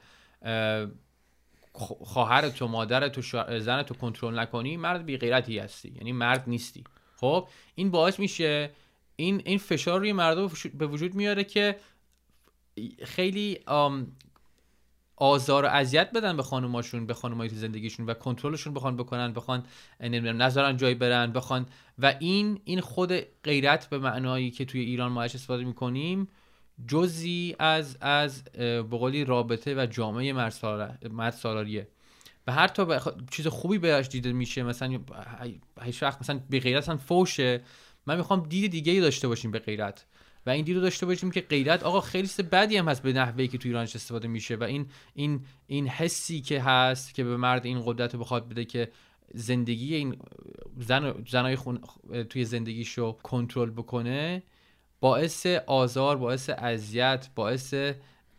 Speaker 1: خواهر تو مادر تو زن تو کنترل نکنی مرد بی غیرتی هستی. یعنی مرد نیستی. خب این باعث میشه این این فشار روی مردم به وجود میاره که خیلی آزار و اذیت بدن به خانوماشون به خانمای تو زندگیشون و کنترلشون بخوان بکنن بخوان نمی‌دونم نذارن جای برن بخوان. و این این خود غیرت به معنایی که توی ایران ما استفاده می‌کنیم جزی از از بقولی رابطه و جامعه مرد سالاریه و هر تا چیز خوبی بهش دیده میشه مثلا هیچ وقت مثلا به غیرت هم فوشه. من می‌خوام دید دیگه ای داشته باشیم به غیرت. و این دید رو داشته باشیم که غیرت آقا خیلی بدی هم هست به نحوهی که تو ایرانش استفاده میشه و این این این حسی که هست که به مرد این قدرت بخواد بده که زندگی این زن زنای خون توی زندگیشو کنترل بکنه باعث آزار باعث اذیت باعث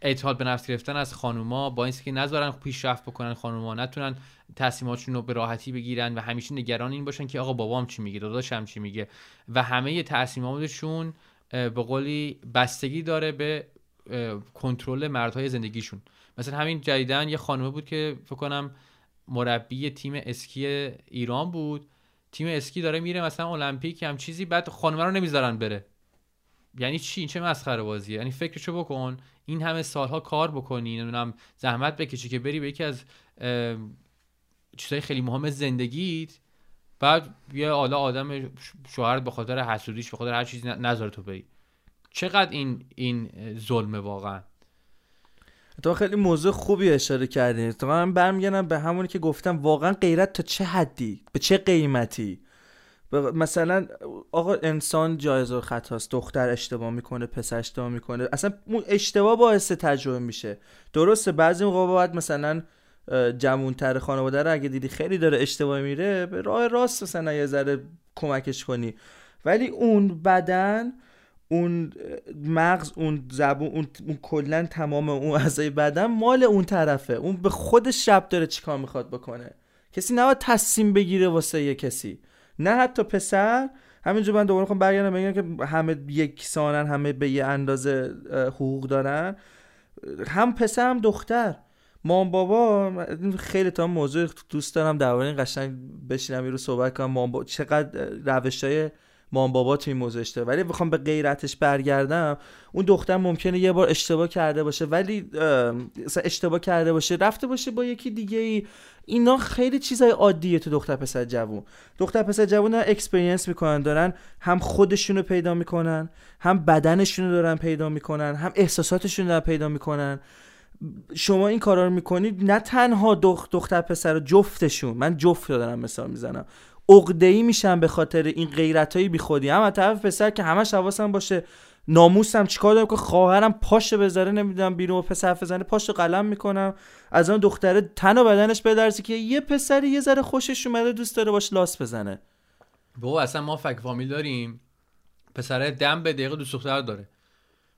Speaker 1: اعتماد به نفس گرفتن از خانوما با اینکه نذارن پیشرفت بکنن خانوما نتونن تصمیماتشون رو به راحتی بگیرن و همیشه نگران این باشن که آقا بابام چی میگه داداشم چی میگه و همه تصمیماتشون به قولی بستگی داره به کنترل مردهای زندگیشون. مثلا همین جدیدن یه خانومه بود که فکر کنم مربی تیم اسکی ایران بود. تیم اسکی داره میره مثلا المپیک هم چیزی بعد خانومه رو نمی‌ذارن بره. یعنی چی؟ این چه مسخره بازیه؟ یعنی فکرشو بکن. این همه سالها کار بکنی. نمی‌دونم زحمت بکشی که بری به یکی از چیزهای خیلی مهم زندگیت. بعد یه حالا آدم شوهر به خاطر حسودیش به خاطر هر چیزی نذاره تو بری. چقدر این این ظلمه واقعا؟
Speaker 2: تو خیلی موضوع خوبی اشاره کردین تو من برمیگردم به همونی که گفتم واقعا غیرت تا چه حدی؟ به چه قیمتی؟ مثلا آقا انسان جایز و خطاست دختر اشتباه می‌کنه پسر اشتباه می‌کنه. اصلا اشتباه باعث تجربه میشه. درسته بعضی موقع باید مثلا جمونتر خانواده رو اگه دیدی خیلی داره اشتباه میره به راه راست مثلا یه ذره کمکش کنی. ولی اون بدن اون مغز اون زبون اون, اون کلا تمام اون اعضای بدن مال اون طرفه. اون به خودش شب داره چیکار می‌خواد بکنه. کسی نباید تصمیم بگیره واسه یه کسی. نه حتی پسر. همینجور من دوباره خواهم برگردم بگم که همه یکسانن همه به یه اندازه حقوق دارن. هم پسر هم دختر. مام بابا خیلی تا موضوع دوست دارم درباره این قشنگ بشینم رو صحبت کنم. مام بابا چقدر روش های مام بابا تو این موضوع اشتباه. ولی بخوام به غیرتش برگردم اون دختر ممکنه یه بار اشتباه کرده باشه ولی اشتباه کرده باشه رفته باشه با یکی دیگه ای. اینا خیلی چیزای عادیه تو دختر پسر جوون. دختر پسر جوون اکسپریانس می‌کنن دارن هم خودشون رو پیدا می‌کنن هم بدنشون رو دارن پیدا می‌کنن هم احساساتشون رو دارن پیدا می‌کنن. شما این کارا رو می‌کنید نه تنها دختر پسر جفتشون. من جفت دارم مثال می‌زنم. عقده ای میشن به خاطر این غیرت های بیخودی هم طرف پسر که همش حواسم باشه ناموسم چیکار دارم که خواهرم پاش بذاره نمی‌دونم بیرون و پسر بزنه پاش قلم می‌کنم. از اون دختره تن و بدنش بدرزی که یه پسری یه ذره خوشش اومده دوست داره باش لاس بزنه.
Speaker 1: بابا اصلا ما فک فامیل داریم. پسره دم به دقیقه دوست دختر داره.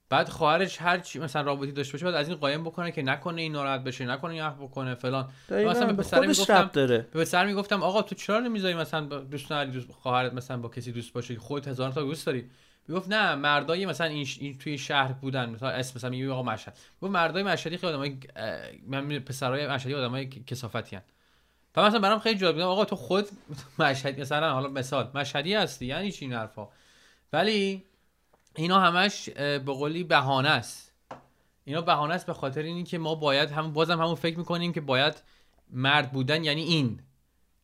Speaker 1: بعد خواهرش هر چی مثلا رابطی داشته باشه بعد از این قایم بکنه که نکنه این ناراحت بشه نکنه این حرف بکنه فلان.
Speaker 2: مثلا به پسر می‌گفتم
Speaker 1: داره. به پسر می‌گفتم آقا تو چرا نمی‌ذاری مثلا دوست نداری دوست خواهرت مثلا با کسی دوست باشه؟ خودت هزار تا دوست داری. می‌گفت نه مردای مثلا این, این توی شهر بودن. مثلا اسم مثلا میگه آقا مشهد. گفت مردای مشهدی خیلی آدمای من پسرای مشهدی آدمای کسافتی ان مثلا برام خیلی جالب بودم آقا تو خود مشهدی مثلا حالا مثال مشهدی هستی یعنی چی این حرفا؟ ولی اینا همش به قولی بهانه است. اینا بهانه است به خاطر اینی که ما باید هم بازم همون فکر می‌کنیم که باید مرد بودن یعنی این.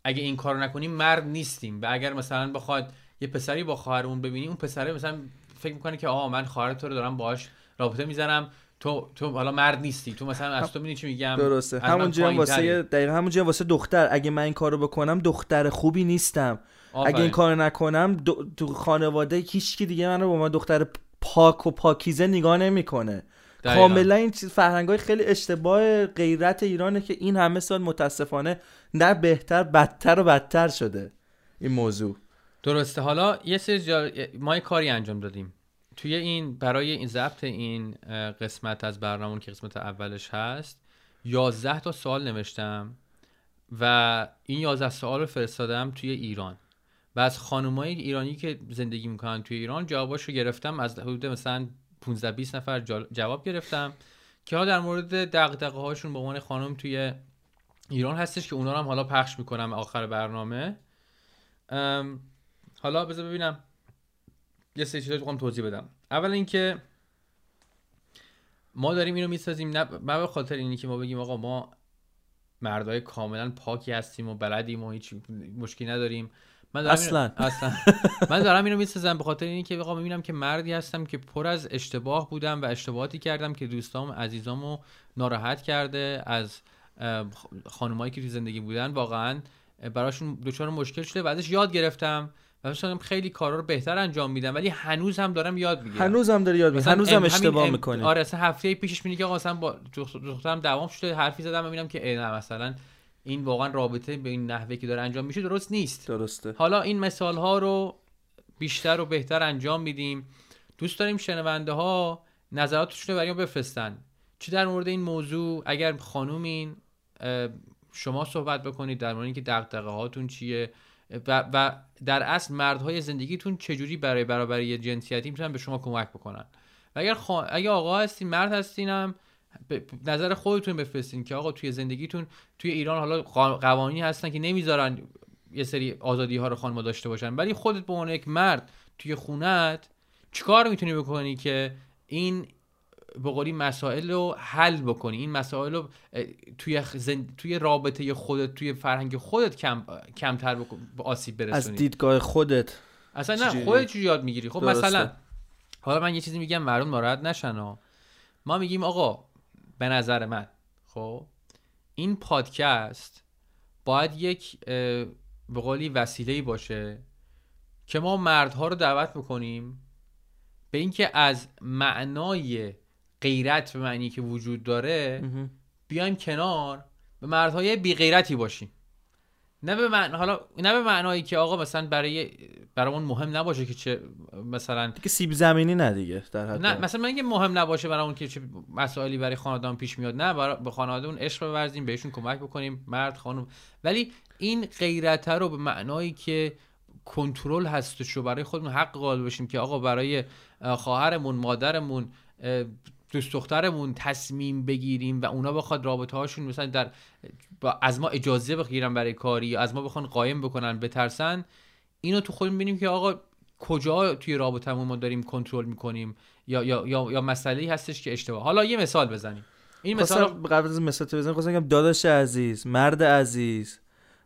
Speaker 1: اگه این کارو نکنیم مرد نیستیم. و اگر مثلا بخواد یه پسری با خواهرمون ببینی اون پسره مثلا فکر می‌کنه که آها من خواهر تو رو دارم باهاش رابطه می‌زنم. تو تو حالا مرد نیستی. تو مثلا از تو چی میگم؟
Speaker 2: درسته. همونجوری هم واسه دقیقاً همونجوری واسه دختر. اگه من این کارو بکنم دختر خوبی نیستم. اگه این کارو نکنم تو خانواده هیچ دیگه من رو با ما دختر پاک و پاکیزه نگاه نمی‌کنه. کاملا این چیز فرهنگای خیلی اشتباه غیرت ایرانه که این همه سال متاسفانه نه بهتر بدتر و بدتر شده این موضوع.
Speaker 1: درسته. حالا یه سری جا... ما یه کاری انجام دادیم. توی این برای این ضبط این قسمت از برنامه که قسمت اولش هست 11 تا سوال نوشتم و این 11 سوال رو فرستادم توی ایران. و از خانمای ایرانی که زندگی می‌کنن توی ایران جواباش رو گرفتم. از حدود مثلا 15 20 نفر جواب گرفتم که ها در مورد دغدغه هاشون به عنوان خانم توی ایران هستش که اونا رو هم حالا پخش می‌کنم آخر برنامه. حالا بذار ببینم. یه سری چیزا توضیح بدم. اول اینکه ما داریم اینو می‌سازیم. نه به خاطر اینی که ما بگیم آقا ما مردای کاملا پاکی هستیم و بلدیم و هیچ مشکلی نداریم.
Speaker 2: من دارم اصلا.
Speaker 1: اصلا. <laughs> من دارم اینو می‌سازم به خاطر اینکه آقا می‌بینم که مردی هستم که پر از اشتباه بودم و اشتباهاتی کردم که دوستام عزیزامو ناراحت کرده از خانمایی که تو زندگی بودن. واقعا براشون دچار مشکل شده و ازش یاد گرفتم و خیلی کارا رو بهتر انجام میدم ولی هنوز هم دارم یاد می‌گیرم.
Speaker 2: هنوز هم داری یاد می‌گیری. هنوز هم اشتباه می‌کنی.
Speaker 1: آره اصلا هفته پیشش میگه که آقا مثلا با دخترم دوام شده حرفی زدم می‌بینم که نه مثلا این واقعا رابطه به این نحوه که داره انجام میشه درست نیست.
Speaker 2: درسته.
Speaker 1: حالا این مثال ها رو بیشتر و بهتر انجام میدیم. دوست داریم شنونده ها نظراتشون رو برای بفرستن. چه در مورد این موضوع؟ اگر خانومین شما صحبت بکنید در مورد اینکه دغدغه هاتون چیه؟ و, و در اصل مردهای زندگیتون چجوری برای برابری جنسیتی می‌تونن به شما کمک بکنن؟ و اگر, اگر آقا هستین مرد هستینم نظر خودتون بفرستین که آقا توی زندگیتون توی ایران حالا قوانینی هستن که نمی‌ذارن یه سری آزادی ها رو خانم داشته باشن. ولی خودت به عنوان یک مرد توی خونت چیکار می‌تونی بکنی که این به قولی مسائل رو حل بکنی؟ این مسائل رو توی توی رابطه خودت توی فرهنگ خودت کم کمتر به آسیب برسونی.
Speaker 2: از دیدگاه خودت
Speaker 1: اصلا نه خودت چی یاد می‌گیری. خب مثلا حالا من یه چیزی میگم مردم ناراحت نشن ما میگیم آقا به نظر من. خب؟ این پادکست باید یک به قولی وسیله باشه که ما مردها رو دعوت بکنیم به اینکه از معنای غیرت به معنی که وجود داره بیایم کنار به مردهای بی غیرتی باشیم. نه به معنی حالا نه به معنایی که آقا مثلا برای برامون مهم نباشه که چه مثلا
Speaker 2: که سیب زمینی نه دیگه در حد
Speaker 1: نه مثلا من مهم نباشه برامون که چه مسائلی برای خانواده‌ام پیش میاد. نه برای به خانواده اون عشق بورزیم بهشون کمک بکنیم مرد خانم. ولی این غیرت رو به معنایی که کنترل هستش رو برای خودمون حق قائل باشیم که آقا برای خواهرمون مادرمون دوست دخترمون تصمیم بگیریم و اونا بخواد رابطه هاشون مثلا در از ما اجازه بگیرن برای کاری یا از ما بخوان قایم بکنن بترسن اینو تو خودمون ببینیم که آقا کجا توی رابطمون ما داریم کنترل می‌کنیم یا یا یا, یا مسئله هستش که اشتباه. حالا یه مثال بزنیم.
Speaker 2: این مثال قبل از مثال بزنیم خواستم بگم داداش عزیز مرد عزیز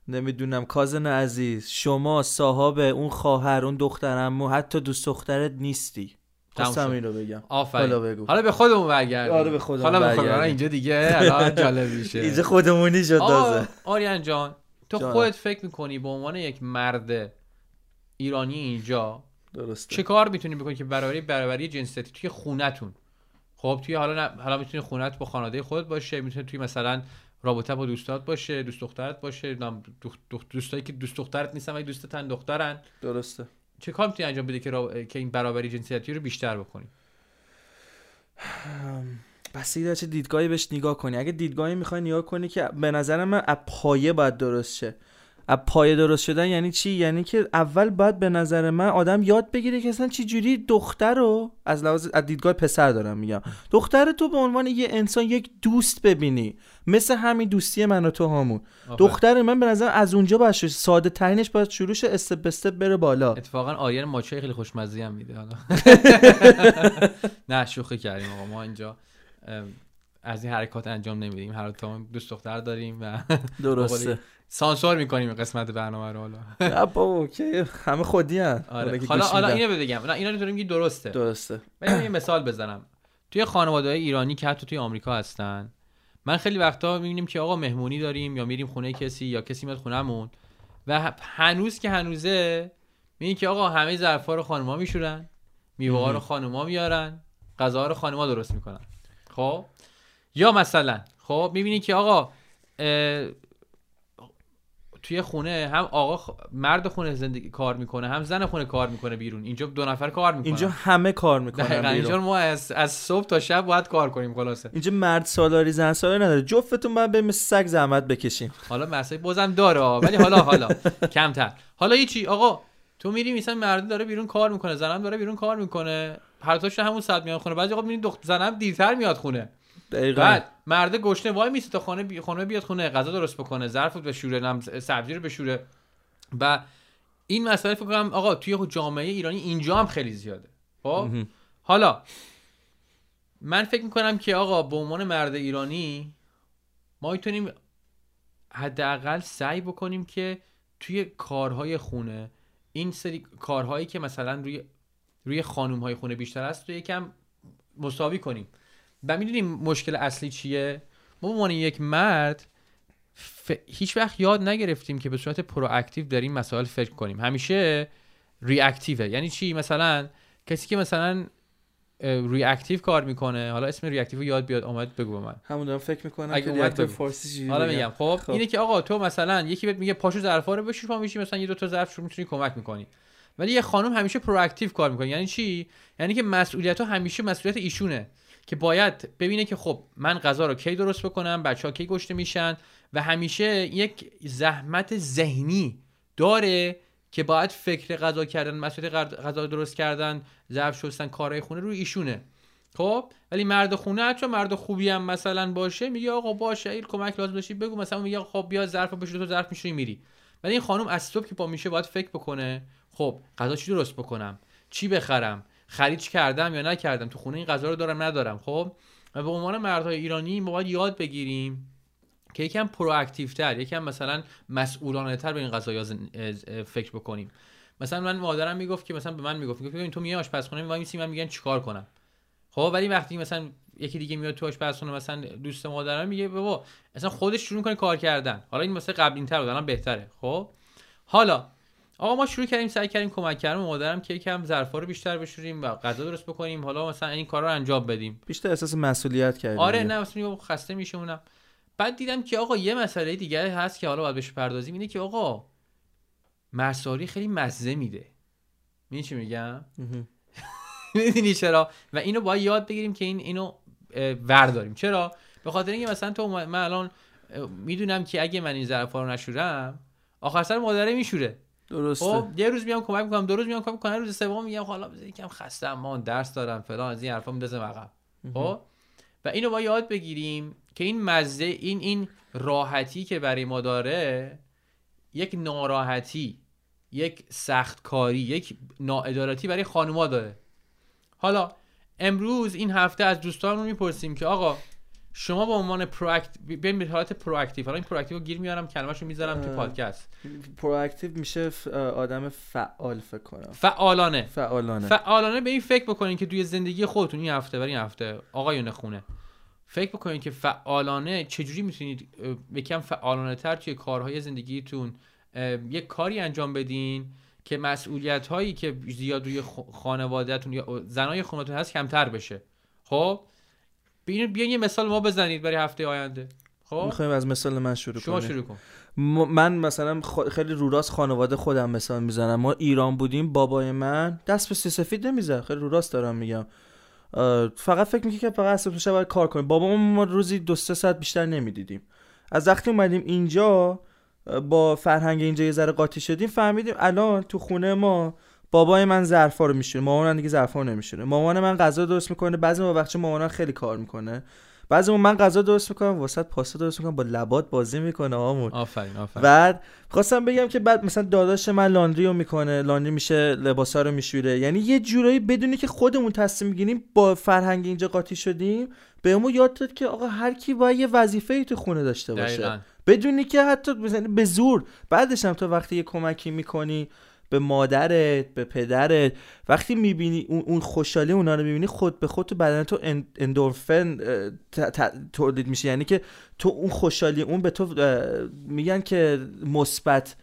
Speaker 2: نمی‌دونم کازن عزیز شما صاحب اون خواهر اون دخترمو حتی دوست دخترت نیستی. خواستم اینو بگم.
Speaker 1: حالا بگو. حالا به خودمون برگردیم.
Speaker 2: آره به خودمون
Speaker 1: حالا به خودمون. اینجا دیگه الان جالب میشه.
Speaker 2: اینجا خودمونی شد تازه.
Speaker 1: آریان جان تو خودت فکر می‌کنی به عنوان یک مرد ایرانی اینجا.
Speaker 2: درسته.
Speaker 1: چه کار می‌تونی بکنی که برابری برابری جنسیتی توی خونتون خب توی حالا حالا می‌تونی خونت با خانواده خودت باشه می‌تونی توی مثلا رابطه با دوستات باشه دوست دخترت باشه دوستایی که دوست دخترت نیستن ولی دوستتن دخترن.
Speaker 2: درسته.
Speaker 1: چه کار می‌تونی انجام بده که, که این برابری جنسیتی رو بیشتر بکنی؟
Speaker 2: بسیار چه دیدگاهی بهش نگاه کنی. اگه دیدگاهی می‌خوای نگاه کنی که به نظر من پایه باید درست شه. از پایه درست شدن یعنی چی؟ یعنی که اول باید به نظر من آدم یاد بگیره که اصلا چی جوری دختر رو از لحاظ از دیدگاه پسر دارم میگم. دختر تو به عنوان یه انسان یک دوست ببینی. مثل همین دوستی من و تو همون دختر من به نظر از اونجا باید ساده ترینش باید شروع شه استپ استپ بره بالا.
Speaker 1: اتفاقا آیر ماچای خیلی خوشمزه هم میده حالا. <laughs> نه شوخی کردیم آقا. ما اینجا از این حرکات انجام نمیدیم. هر دوست دختر داریم و
Speaker 2: درسته.
Speaker 1: سانسور می‌کنیم قسمت برنامه رو
Speaker 2: حالا. بابا اوکی. همه خودی هن.
Speaker 1: آره. حالا حالا اینو بگم. نه اینا رو که درسته.
Speaker 2: درسته.
Speaker 1: ولی یه مثال بزنم. توی خانواده های ایرانی که حتی توی آمریکا هستن من خیلی وقتا می‌بینیم که آقا مهمونی داریم یا میریم خونه کسی یا کسی میاد خونهمون و هنوز که هنوزه می‌بینیم که آقا همه ظرفا رو خانوما میشورن میوه رو خانوما میارن غذا رو خانوما درست می‌کنن. خب؟ یا مثلا خب می‌بینی که آقا توی خونه هم آقا مرد خونه زندگی کار می‌کنه هم زن خونه کار می‌کنه بیرون. اینجا دو نفر کار می‌کنن.
Speaker 2: اینجا همه کار می‌کنن بیرون.
Speaker 1: اینجا ما از, از صبح تا شب باید کار کنیم خلاصه.
Speaker 2: اینجا مرد سالاری زن سالاری نداره. جفتتون باید بریم سگ زحمت بکشیم.
Speaker 1: حالا مسئله بازم داره ولی حالا حالا کمتر. حالا هیچی آقا تو میری مثلا مرد داره بیرون کار می‌کنه زنم داره بیرون کار می‌کنه. هر تاش همون ساعت میاد خونه. بعضی آقا می‌بینی دختر زنم دیرتر میاد خونه.
Speaker 2: دقیقاً. بعد
Speaker 1: مرد گشنه وای میسته تا خانه بی... خانه بیاد خونه غذا درست بکنه ظرف بشوره نم سبزی رو بشوره و این مسئله فکر کنم آقا توی جامعه ایرانی اینجا هم خیلی زیاده. خب؟ حالا من فکر می‌کنم که آقا به عنوان مرد ایرانی ما می‌تونیم حداقل سعی بکنیم که توی کارهای خونه این سری کارهایی که مثلا روی روی خانوم های خونه بیشتر است رو یکم مساوی کنیم. و می‌دونیم مشکل اصلی چیه؟ ما به عنوان یک مرد ف... هیچ وقت یاد نگرفتیم که به صورت proactive در این مسائل فکر کنیم. همیشه reactive ه. یعنی چی؟ مثلا کسی که مثلا reactive کار می‌کنه حالا اسم reactive یاد بیاد اومد بگو من.
Speaker 2: همون دارم فکر می‌کنم اگه اومد به فارسی
Speaker 1: حالا میگم. خب, خب, اینه که آقا تو مثلا یکی بهت میگه پاشو ظرفا رو بشور پا میشی مثلا یه دو تا ظرف رو می‌تونی کمک می‌کنی. ولی یه خانم همیشه proactive کار می‌کنه. یعنی چی؟ یعنی که مسئولیت ها همیشه مسئولیت ایشونه. که باید ببینه که خب من غذا رو کی درست بکنم بچه ها کی گشته میشن و همیشه یک زحمت ذهنی داره که باید فکر غذا کردن مسئله غذا درست کردن ظرف شستن کارهای خونه روی ایشونه. خب؟ ولی مرد خونه چون مرد خوبی هم مثلا باشه میگه آقا باشه اگه کمک لازم داشتی بگو مثلا میگه خب بیا ظرف بشور تو ظرف میشوری میری. ولی این خانم از صبح که با میشه باید فکر بکنه خب غذا چی درست بکنم؟ چی بخرم؟ خرید کردم یا نکردم تو خونه این غذا رو دارم ندارم خب؟ و به عنوان مردهای ایرانی ما باید یاد بگیریم که یکم پرواکتیو تر یکم مثلا مسئولانه تر به این غذا فکر بکنیم. مثلا من مادرم می‌گفت که مثلا به من می‌گفت می‌گفت تو میای آشپزخونه وای میسی من میگن چیکار کنم؟ خب؟ ولی وقتی مثلا یکی دیگه میاد تو آشپزخونه مثلا دوست مادرم میگه بابا مثلا خودش شروع کنه کار کردن. حالا این مثلا قبل تر بود الان بهتره خب؟ حالا آقا ما شروع کردیم سعی کردیم کمک کردم مادرم که یکم ظرفا رو بیشتر بشوریم و غذا درست بکنیم. حالا مثلا این کارا رو انجام بدیم.
Speaker 2: بیشتر احساس مسئولیت کردیم.
Speaker 1: آره نه مثلا خسته میشه اونم بعد دیدم که آقا یه مسئله دیگه هست که حالا باید بهش پردازیم اینه که آقا مرساری خیلی مزه میده. می‌دونی چی میگم؟ می‌دونی <laughs> چرا؟ و اینو باید یاد بگیریم که این اینو ورداریم. چرا؟ به خاطر اینکه مثلا تو من الان می‌دونم که اگه من این ظرفا رو نشورم آخر سر مادره میشوره.
Speaker 2: درسته.
Speaker 1: خب یه روز میام کمک می‌کنم دو روز میام کمک می‌کنم روز سوم میگم حالا بذار یکم خستم ما درس دارم فلان از این حرفا میندازم عقب. خب؟ و اینو ما یاد بگیریم که این مزه این این راحتی که برای ما داره یک ناراحتی یک سخت کاری یک ناعدالتی برای خانوما داره. حالا امروز این هفته از دوستانمون می‌پرسیم که آقا شما به عنوان proact ببین به حالت proactive. حالا این proactive رو گیر میارم کلمه‌شو می‌ذارم تو. پادکست.
Speaker 2: proactive میشه آدم فعال فکر کنم.
Speaker 1: فعالانه.
Speaker 2: فعالانه.
Speaker 1: فعالانه به این فکر بکنین که توی زندگی خودتون این هفته برای این هفته آقایون خونه. فکر بکنین که فعالانه چجوری می‌تونید یکم فعالانه تر توی کارهای زندگیتون یک کاری انجام بدین که مسئولیت هایی که زیاد روی خانوادهتون یا زنای خونتون هست کمتر بشه. خب؟ بیاین بیاین یه مثال ما بزنید برای هفته آینده. خب؟
Speaker 2: می‌خوایم از مثال من شروع
Speaker 1: شما شروع کن.
Speaker 2: من مثلا خ- خیلی رو راست خانواده خودم مثال می‌زنم. ما ایران بودیم بابای من دست به سفید نمی‌زد. خیلی رو راست دارم میگم. فقط فکر می‌کنه که فقط اصلا شب باید کار کنیم. بابا ما روزی دو سه ساعت بیشتر نمی‌دیدیم. از وقتی اومدیم اینجا با فرهنگ اینجا یه ذره قاطی شدیم فهمیدیم الان تو خونه ما بابای من ظرفا رو میشونه مامان دیگه ظرفا رو نمیشونه مامان من غذا درست می‌کنه بعضی موقع مامان خیلی کار می‌کنه بعضی موقع من غذا درست می‌کنم واسط پاستا درست می‌کنم با لبات بازی می‌کنه آمون.
Speaker 1: آفرین آفرین.
Speaker 2: بعد خواستم بگم که بعد مثلا داداش من لاندری رو می‌کنه لاندری میشه لباسا رو میشوره. یعنی یه جورایی بدونی که خودمون تصمیم می‌گیریم با فرهنگ اینجا قاطی شدیم. بهمون یاد داد که آقا هر کی باید یه وظیفه ای تو خونه داشته باشه.
Speaker 1: دقیقاً.
Speaker 2: بدونی که حتی مثلا به زور بعدش هم تو وقتی یه کمکی می‌کنی به مادرت به پدرت. وقتی می‌بینی اون, خوشحالی اونا رو می‌بینی خود به خود تو بدن تو ان- اندورفن تولید میشه. یعنی که تو اون خوشحالی اون به تو میگن که مثبت.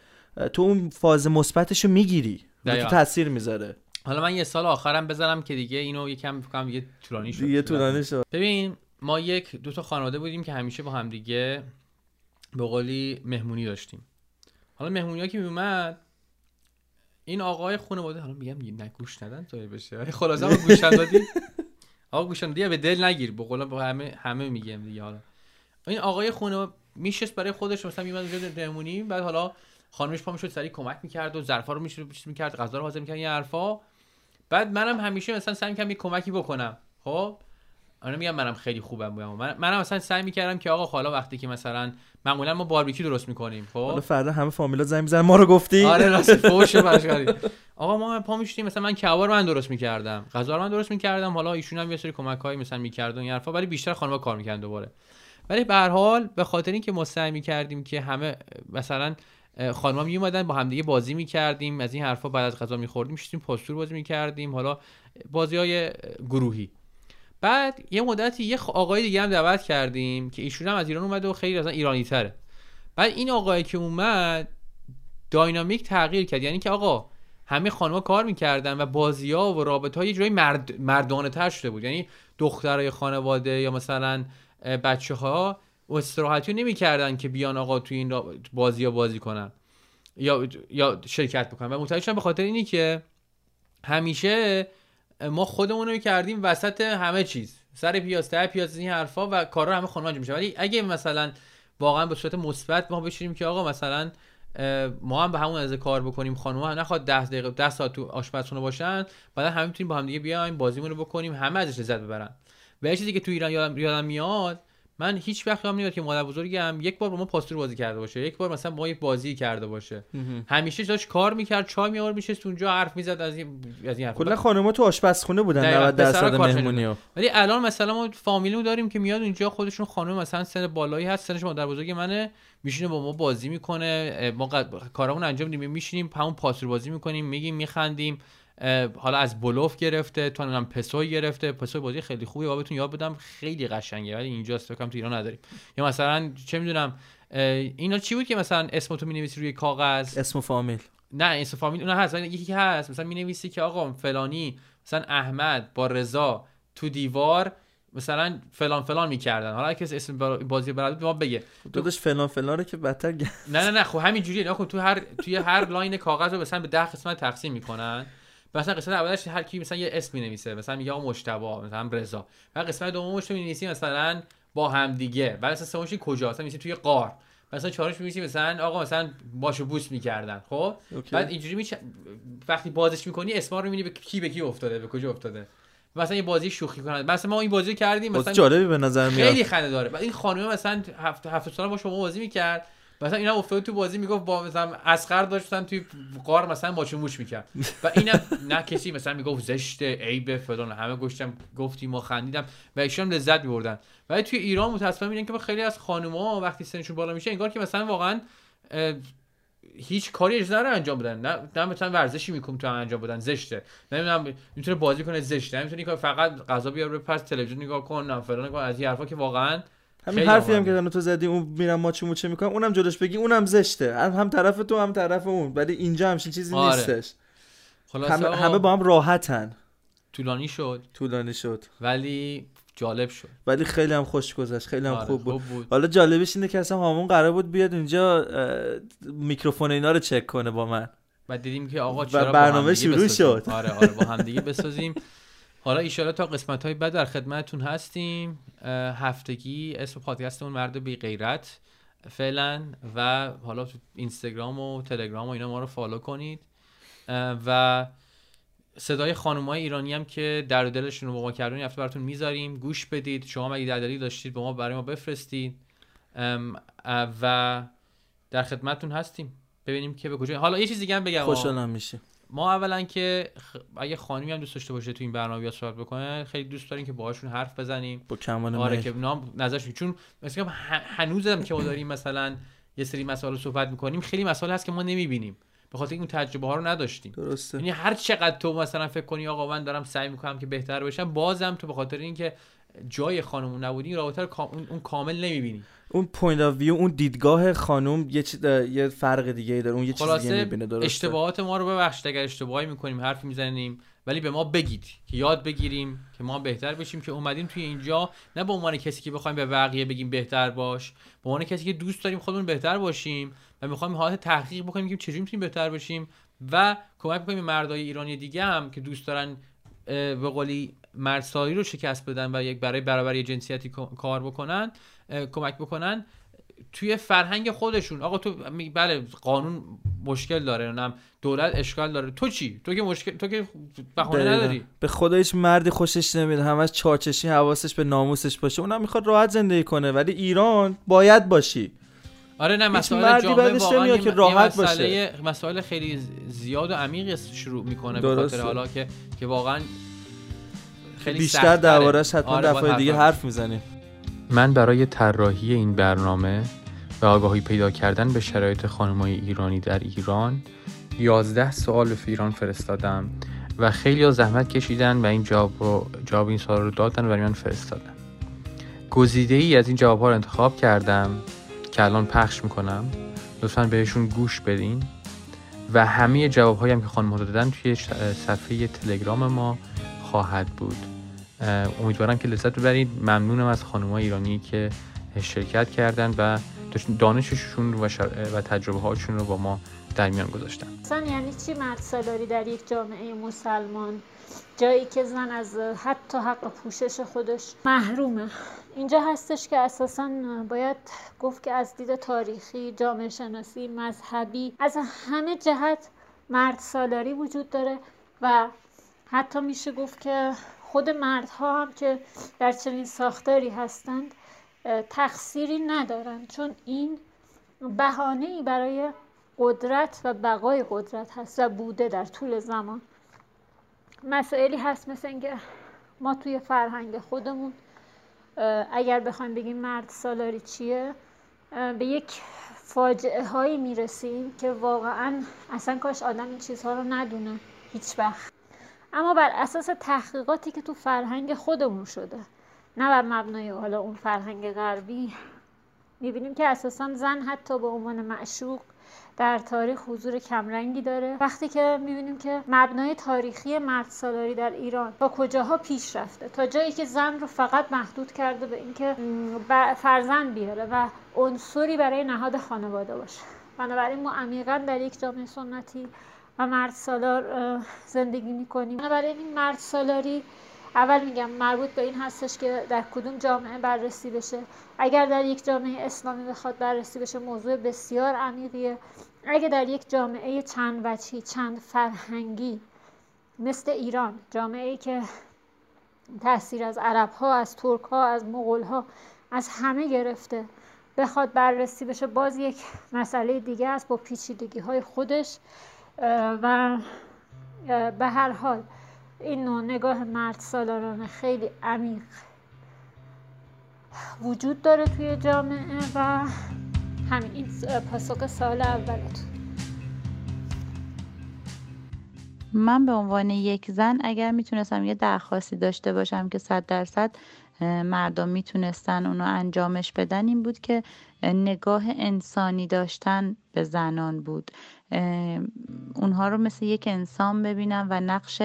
Speaker 2: تو اون فاز مثبتشو می‌گیری. به تو. تاثیر می‌ذاره.
Speaker 1: حالا من یه سال آخرم بذارم که دیگه اینو یکم فکر کنم دیگه طولانی شد.
Speaker 2: دیگه طولانی شد.
Speaker 1: ببین ما یک دو تا خانواده بودیم که همیشه با هم دیگه به قولی مهمونی داشتیم. حالا مهمونی ها که میومد؟ این آقای خانواده حالا میگم نه گوش ندن تو بشه. ولی خلاصه ما گوش دادی آقا گوش دیگه <laughs> به دل نگیر. به قول همه همه میگم دیگه حالا. این آقای خانواده میشست برای خودش مثلا میومد اونجا مهمونی بعد حالا خانمش پا می‌شد سری کمک می‌کرد و ظرفا رو می‌شد می‌کرد غذا رو حاضر می‌کرد این حرفا. بعد منم همیشه مثلا سعی می‌کردم یه کمکی بکنم. خب؟ آره میگم منم خیلی خوبم بودم. من منم مثلا سعی می‌کردم که آقا حالا وقتی که مثلا معمولا ما باربیکیو درست می‌کنیم
Speaker 2: حالا
Speaker 1: خب
Speaker 2: فردا همه فامیلا زنگ می‌زنن ما رو گفتی؟
Speaker 1: آره راست <laughs> فوش برش آقا ما پا می‌شدیم. مثلا من کباب من درست می‌کردم غذا رو من درست می‌کردم. حالا ایشون هم یه سری کمک های مثلا می‌کرد و این حرفا ولی بیشتر خانم‌ها کار می‌کردن دوباره. ولی به هر حال به خاطر اینکه ما سعی می‌کردیم که همه مثلا خانم‌ها میومدن با همدیگه بازی می‌کردیم از این حرفا بعد از غذا میخوردیم میشستیم پاستور بازی می‌کردیم. حالا بازی های گروهی. بعد یه مدتی یه آقای دیگه هم دعوت کردیم که ایشون هم از ایران اومده و خیلی اصلا ایرانی تره. بعد این آقایی که اومد داینامیک تغییر کرد. یعنی که آقا همه خانم‌ها کار می‌کردن و بازی ها و رابطه ها یه جورایی مرد مردانه تر شده بود. یعنی دخترای خانواده یا مثلا بچه ها استراحتی نمی‌کردن که بیان آقا توی این بازی ها بازی کنن یا یا شرکت بکنن. و متوجه به خاطر اینی که همیشه ما خودمون رو کردیم وسط همه چیز. سر پیاز ته پیاز این حرفا و کارا همه خانم میشه. ولی اگه مثلا واقعا به صورت مثبت ما بشینیم که آقا مثلا ما هم به همون از کار بکنیم خانم هم نخواد 10 دقیقه 10 ساعت تو آشپزخونه باشن بعد همه می‌تونیم با هم دیگه بیایم بازیمون رو بکنیم همه ازش لذت ببرن. و چیزی که تو ایران یادم, یادم میاد من هیچ وقت یادم نمیاد که مادر بزرگم یک بار با ما پاستور بازی کرده باشه. یک بار مثلا با ما یک بازی کرده باشه. همیشه داشت کار می‌کرد چای میآورد میشست اونجا حرف می‌زد از این از این حرفا.
Speaker 2: کلا خانم‌ها تو آشپزخونه بودن
Speaker 1: دقیقاً.
Speaker 2: 90
Speaker 1: پسرا
Speaker 2: درصد مهمونی
Speaker 1: ولی الان مثلا ما فامیلی داریم که میاد اونجا خودشون خانم مثلا سن بالایی هست سنش مادر بزرگ منه میشینه با ما بازی می‌کنه. ما قد- کارامون انجام میدیم میشینیم همون پاسور بازی می‌کنیم میگیم میخندیم. حالا از بلوف گرفته تو هم پسوی گرفته. پسوی بازی خیلی خوبی و بهتون یاد بدم خیلی قشنگه ولی اینجا فکر تو ایران نداریم. یا مثلا چه می‌دونم اینا چی بود که مثلا اسمتو می‌نویسی روی کاغذ؟
Speaker 2: اسم و فامیل.
Speaker 1: نه اسم فامیل اون هست یکی هست. مثلا می نویسی که آقا فلانی مثلا احمد با رضا تو دیوار مثلا فلان فلان می‌کردن. حالا کسی اسم بازی به ما بگه.
Speaker 2: داداش فلان فلان رو که بدتر
Speaker 1: نه نه نه خب همین جوریه نه خب تو هر توی هر لاین کاغذ رو مثلا به ده قسمت تقسیم می‌کنن. مثلا قسمت اولش هر کی مثلا یه اسم می‌نویسه مثلا میگه آقا مجتبی مثلا رضا. و قسمت دومش می‌نویسی مثلا با هم دیگه بعد مثلا سومش کجا؟ مثلا میسی توی قار. مثلا چهارش می‌بینی مثلا آقا مثلا باشو بوس می‌کردن. خب؟
Speaker 2: اوکی.
Speaker 1: بعد اینجوری میچ... وقتی بازش می‌کنی اسما رو می‌بینی به کی به کی افتاده به کجا افتاده. مثلا یه بازی شوخی کنن مثلا ما این بازی کردیم مثلا
Speaker 2: جالبی به نظر میاد.
Speaker 1: خیلی خنده داره. بعد این خانم مثلا هفت هفت سال با شما بازی می‌کرد. مثلا اینا افتاده تو بازی می‌گفت با مثلا اسقر داشتن توی قار مثلا ماچو موش می‌کرد. و اینم نه کسی مثلا می‌گفت زشته عیب فلان همه گفتم گفتیم ما خندیدم. و ایشون لذت میبردن. ولی توی ایران متاسفانه می‌بینن که خیلی از خانوما وقتی سنشون بالا میشه انگار که مثلا واقعا هیچ کاری اجازه نداره انجام بدن. نه مثلا ورزشی می‌کنم تو انجام بدن زشته. نمی‌دونم می‌تونه بازی کنه زشته. نمی‌تونه فقط غذا بیاره پس تلویزیون نگاه کن نه فلان کن از این حرفا که واقعا
Speaker 2: همین حرفی هم. که تو زدی اون میرم ماچو موچه می‌کنم اونم جلوش بگی اونم زشته. هم, هم طرف تو هم طرف اون. ولی اینجا همچین چیزی
Speaker 1: آره.
Speaker 2: نیستش.
Speaker 1: خلاصه
Speaker 2: همه, با هم راحتن.
Speaker 1: طولانی شد.
Speaker 2: طولانی شد.
Speaker 1: ولی جالب شد.
Speaker 2: ولی خیلی هم خوش گذشت خیلی هم
Speaker 1: آره،
Speaker 2: خوب بود.
Speaker 1: بود.
Speaker 2: حالا جالبش اینه که اصلا هامون قرار بود بیاد اینجا اه، میکروفون اینا رو چک کنه با من.
Speaker 1: و دیدیم که آقا چرا
Speaker 2: برنامه شروع
Speaker 1: بسازیم.
Speaker 2: شد.
Speaker 1: آره آره با هم دیگه بسازیم. <laughs> حالا ایشالا تا قسمت های بعد در خدمتتون هستیم. هفتگی اسم پادکستمون مرد بی غیرت فعلا و حالا تو اینستاگرام و تلگرام و اینا ما رو فالو کنید. و صدای خانمای ایرانی هم که در دلشون رو با ما کردن هفته براتون می‌ذاریم. گوش بدید. شما اگه دردلی داشتید با ما برای ما بفرستید. و در خدمتتون هستیم. ببینیم که به کجا حالا یه چیز دیگه هم بگم.
Speaker 2: خوشحالم میشه
Speaker 1: ما اولا که اگه خانمی هم دوست داشته باشه تو این برنامه بیاد صحبت بکنه خیلی دوست داریم که باهاشون حرف بزنیم.
Speaker 2: با کمان
Speaker 1: آره. که نام نظرشون چون مثلا هنوزم که ما داریم مثلا یه سری مسائل صحبت می‌کنیم خیلی مسائل هست که ما نمی‌بینیم. به خاطر این تجربه ها رو نداشتیم.
Speaker 2: درسته.
Speaker 1: یعنی هر چقدر تو مثلا فکر کنی آقا من دارم سعی می‌کنم که بهتر بشم بازم تو به خاطر اینکه جای خانمون نبودی این رابطه رو کام- اون کامل نمی‌بینی.
Speaker 2: اون point of view اون دیدگاه خانم یه چیز یه فرق دیگه ای داره اون یه چیز دیگه می‌بینه درسته؟
Speaker 1: اشتباهات ما رو ببخشید اگر اشتباهی می‌کنیم حرفی می‌زنیم ولی به ما بگید که یاد بگیریم که ما بهتر بشیم که اومدیم توی اینجا نه به عنوان کسی که بخوایم به بقیه بگیم بهتر باش به عنوان کسی که دوست داریم خودمون بهتر باشیم و می‌خوایم حالت تحقیق بکنیم که چجوری می‌تونیم بهتر بشیم و کمک بکنیم به مردای ایرانی دیگه هم که دوست دارن به قولی مردسایی رو شکست بدن و یک برای برابری جنسیتی کا- کار بکنن کمک بکنن توی فرهنگ خودشون. آقا تو بله قانون مشکل داره نم دولت اشکال داره. تو چی؟ تو که مشکل تو که
Speaker 2: دقیقاً.
Speaker 1: نداری.
Speaker 2: به خدا هیچ مردی خوشش نمیاد. همش چارچشی حواسش به ناموسش باشه. اونم می‌خواد راحت زندگی کنه. ولی ایران باید باشی.
Speaker 1: آره نه مسائل جامعه واقعا
Speaker 2: که راحت
Speaker 1: مسئله مسائل خیلی زیاد و عمیقی شروع می‌کنه به. خاطر حالا که که واقعا خیلی
Speaker 2: بیشتر. دربارش حتما
Speaker 1: آره،
Speaker 2: دفعه دیگه
Speaker 1: حرف
Speaker 2: می‌زنیم.
Speaker 1: من برای طراحی این برنامه و آگاهی پیدا کردن به شرایط خانمای ایرانی در ایران 11 سوال به ایران فرستادم و خیلی زحمت کشیدن و این جواب رو جواب این سوال رو دادن و برای من فرستادن. گزیده ای از این جواب ها رو انتخاب کردم که الان پخش می‌کنم. لطفا بهشون گوش بدین. و همه جواب هایی هم که خانم دادن توی صفحه تلگرام ما خواهد بود. امیدوارم که لذت ببرید. ممنونم از خانم ایرانی که شرکت کردن و دانششون و, و تجربه هاشون رو با ما در میان گذاشتن.
Speaker 3: اصلا یعنی چی مرد سالاری در یک جامعه مسلمان؟ جایی که زن از حتی حق پوشش خودش محرومه. اینجا هستش که اساسا باید گفت که از دید تاریخی جامعه شناسی مذهبی از همه جهت مرد سالاری وجود داره و حتی میشه گفت که خود مردها هم که در چنین ساختاری هستند تقصیری ندارند. چون این بهانه ای برای قدرت و بقای قدرت هست و بوده در طول زمان. مسائلی هست مثل اینکه ما توی فرهنگ خودمون اگر بخوایم بگیم مرد سالاری چیه به یک فاجعه هایی می‌رسیم که واقعا اصلا کاش آدم این چیزها رو ندونه. هیچ وقت اما بر اساس تحقیقاتی که تو فرهنگ خودمون شده نه بر مبنای حالا اون فرهنگ غربی. می‌بینیم که اساسا زن حتی به عنوان معشوق در تاریخ حضور کمرنگی داره. وقتی که می‌بینیم که مبنای تاریخی مرد سالاری در ایران با کجاها پیش رفته؟ تا جایی که زن رو فقط محدود کرده به اینکه فرزند بیاره و عنصری برای نهاد خانواده باشه. بنابراین ما عمیقا در یک جامعه سنتی و مرد سالار زندگی می‌کنیم. بنابراین این مرد سالاری اول میگم مربوط به این هستش که در کدوم جامعه بررسی بشه. اگر در یک جامعه اسلامی بخواد بررسی بشه موضوع بسیار عمیقیه. اگر در یک جامعه چند وجهی چند فرهنگی مثل ایران جامعه ای که تاثیر از عرب ها از ترک ها از مغول ها از همه گرفته بخواد بررسی بشه باز یک مسئله دیگه است با پیچیدگی های خودش. و به هر حال این نوع نگاه مرد سالارانه خیلی عمیق وجود داره توی جامعه و همین این پاسخ سال اولتون.
Speaker 4: من به عنوان یک زن اگر می‌تونستم یه درخواستی داشته باشم که صد درصد مردم می‌تونستن اونو انجامش بدن این بود که نگاه انسانی داشتن به زنان بود. اونها رو مثل یک انسان ببینم و نقش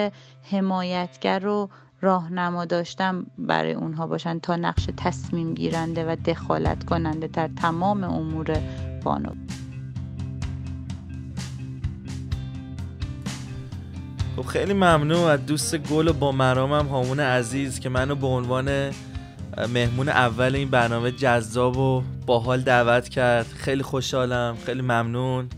Speaker 4: حمایتگر رو راهنما داشتم برای اونها باشن تا نقش تصمیم گیرنده و دخالت کننده در تمام امور بانو.
Speaker 2: خب خیلی ممنون از دوست گل و با مرامم هامون عزیز که منو به عنوان مهمون اول این برنامه جذاب و باحال دعوت کرد. خیلی خوشحالم خیلی ممنون.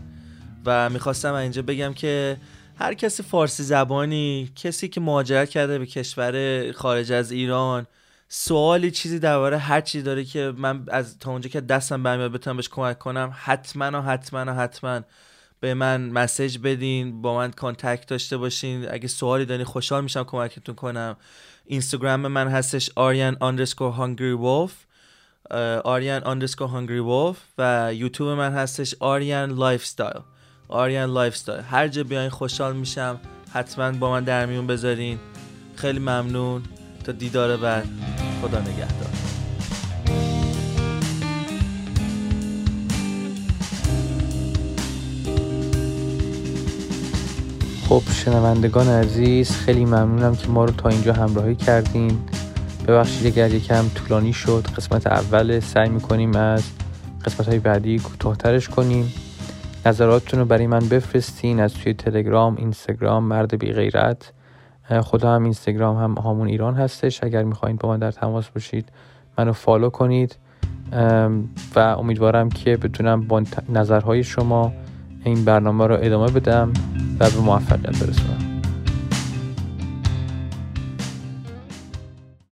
Speaker 2: و می‌خواستم اینجا بگم که هر کسی فارسی زبانی کسی که مهاجرت کرده به کشور خارج از ایران سوالی چیزی درباره هر چیزی داره که من از تا اونجا که دستم برمیاد بتونم بهش کمک کنم حتما و حتما و حتما به من message بدین با من contact داشته باشین. اگه سوالی دارین خوشحال میشم کمکتون کنم. اینستاگرام من هستش آریان underscore hungry wolf آریان underscore hungry wolf و یوتیوب من هستش آریان lifestyle آریان life هر جا بیاین خوشحال میشم. حتما با من در میون بذارین. خیلی ممنون. تا دیدار بعد. خدا نگهدار.
Speaker 1: خب شنوندگان عزیز خیلی ممنونم که ما رو تا اینجا همراهی کردین. ببخشید اگر یکم طولانی شد قسمت اول سعی می‌کنیم از قسمت های بعدی کوتاهترش کنیم. نظراتتون رو برای من بفرستین از توی تلگرام اینستاگرام مرد بی غیرت. خدا هم اینستاگرام هم هامون ایران هستش. اگر می‌خواین با من در تماس باشید منو فالو کنید. و امیدوارم که بتونم با نظرهای شما این برنامه رو ادامه بدم و به موفقیت برسونم.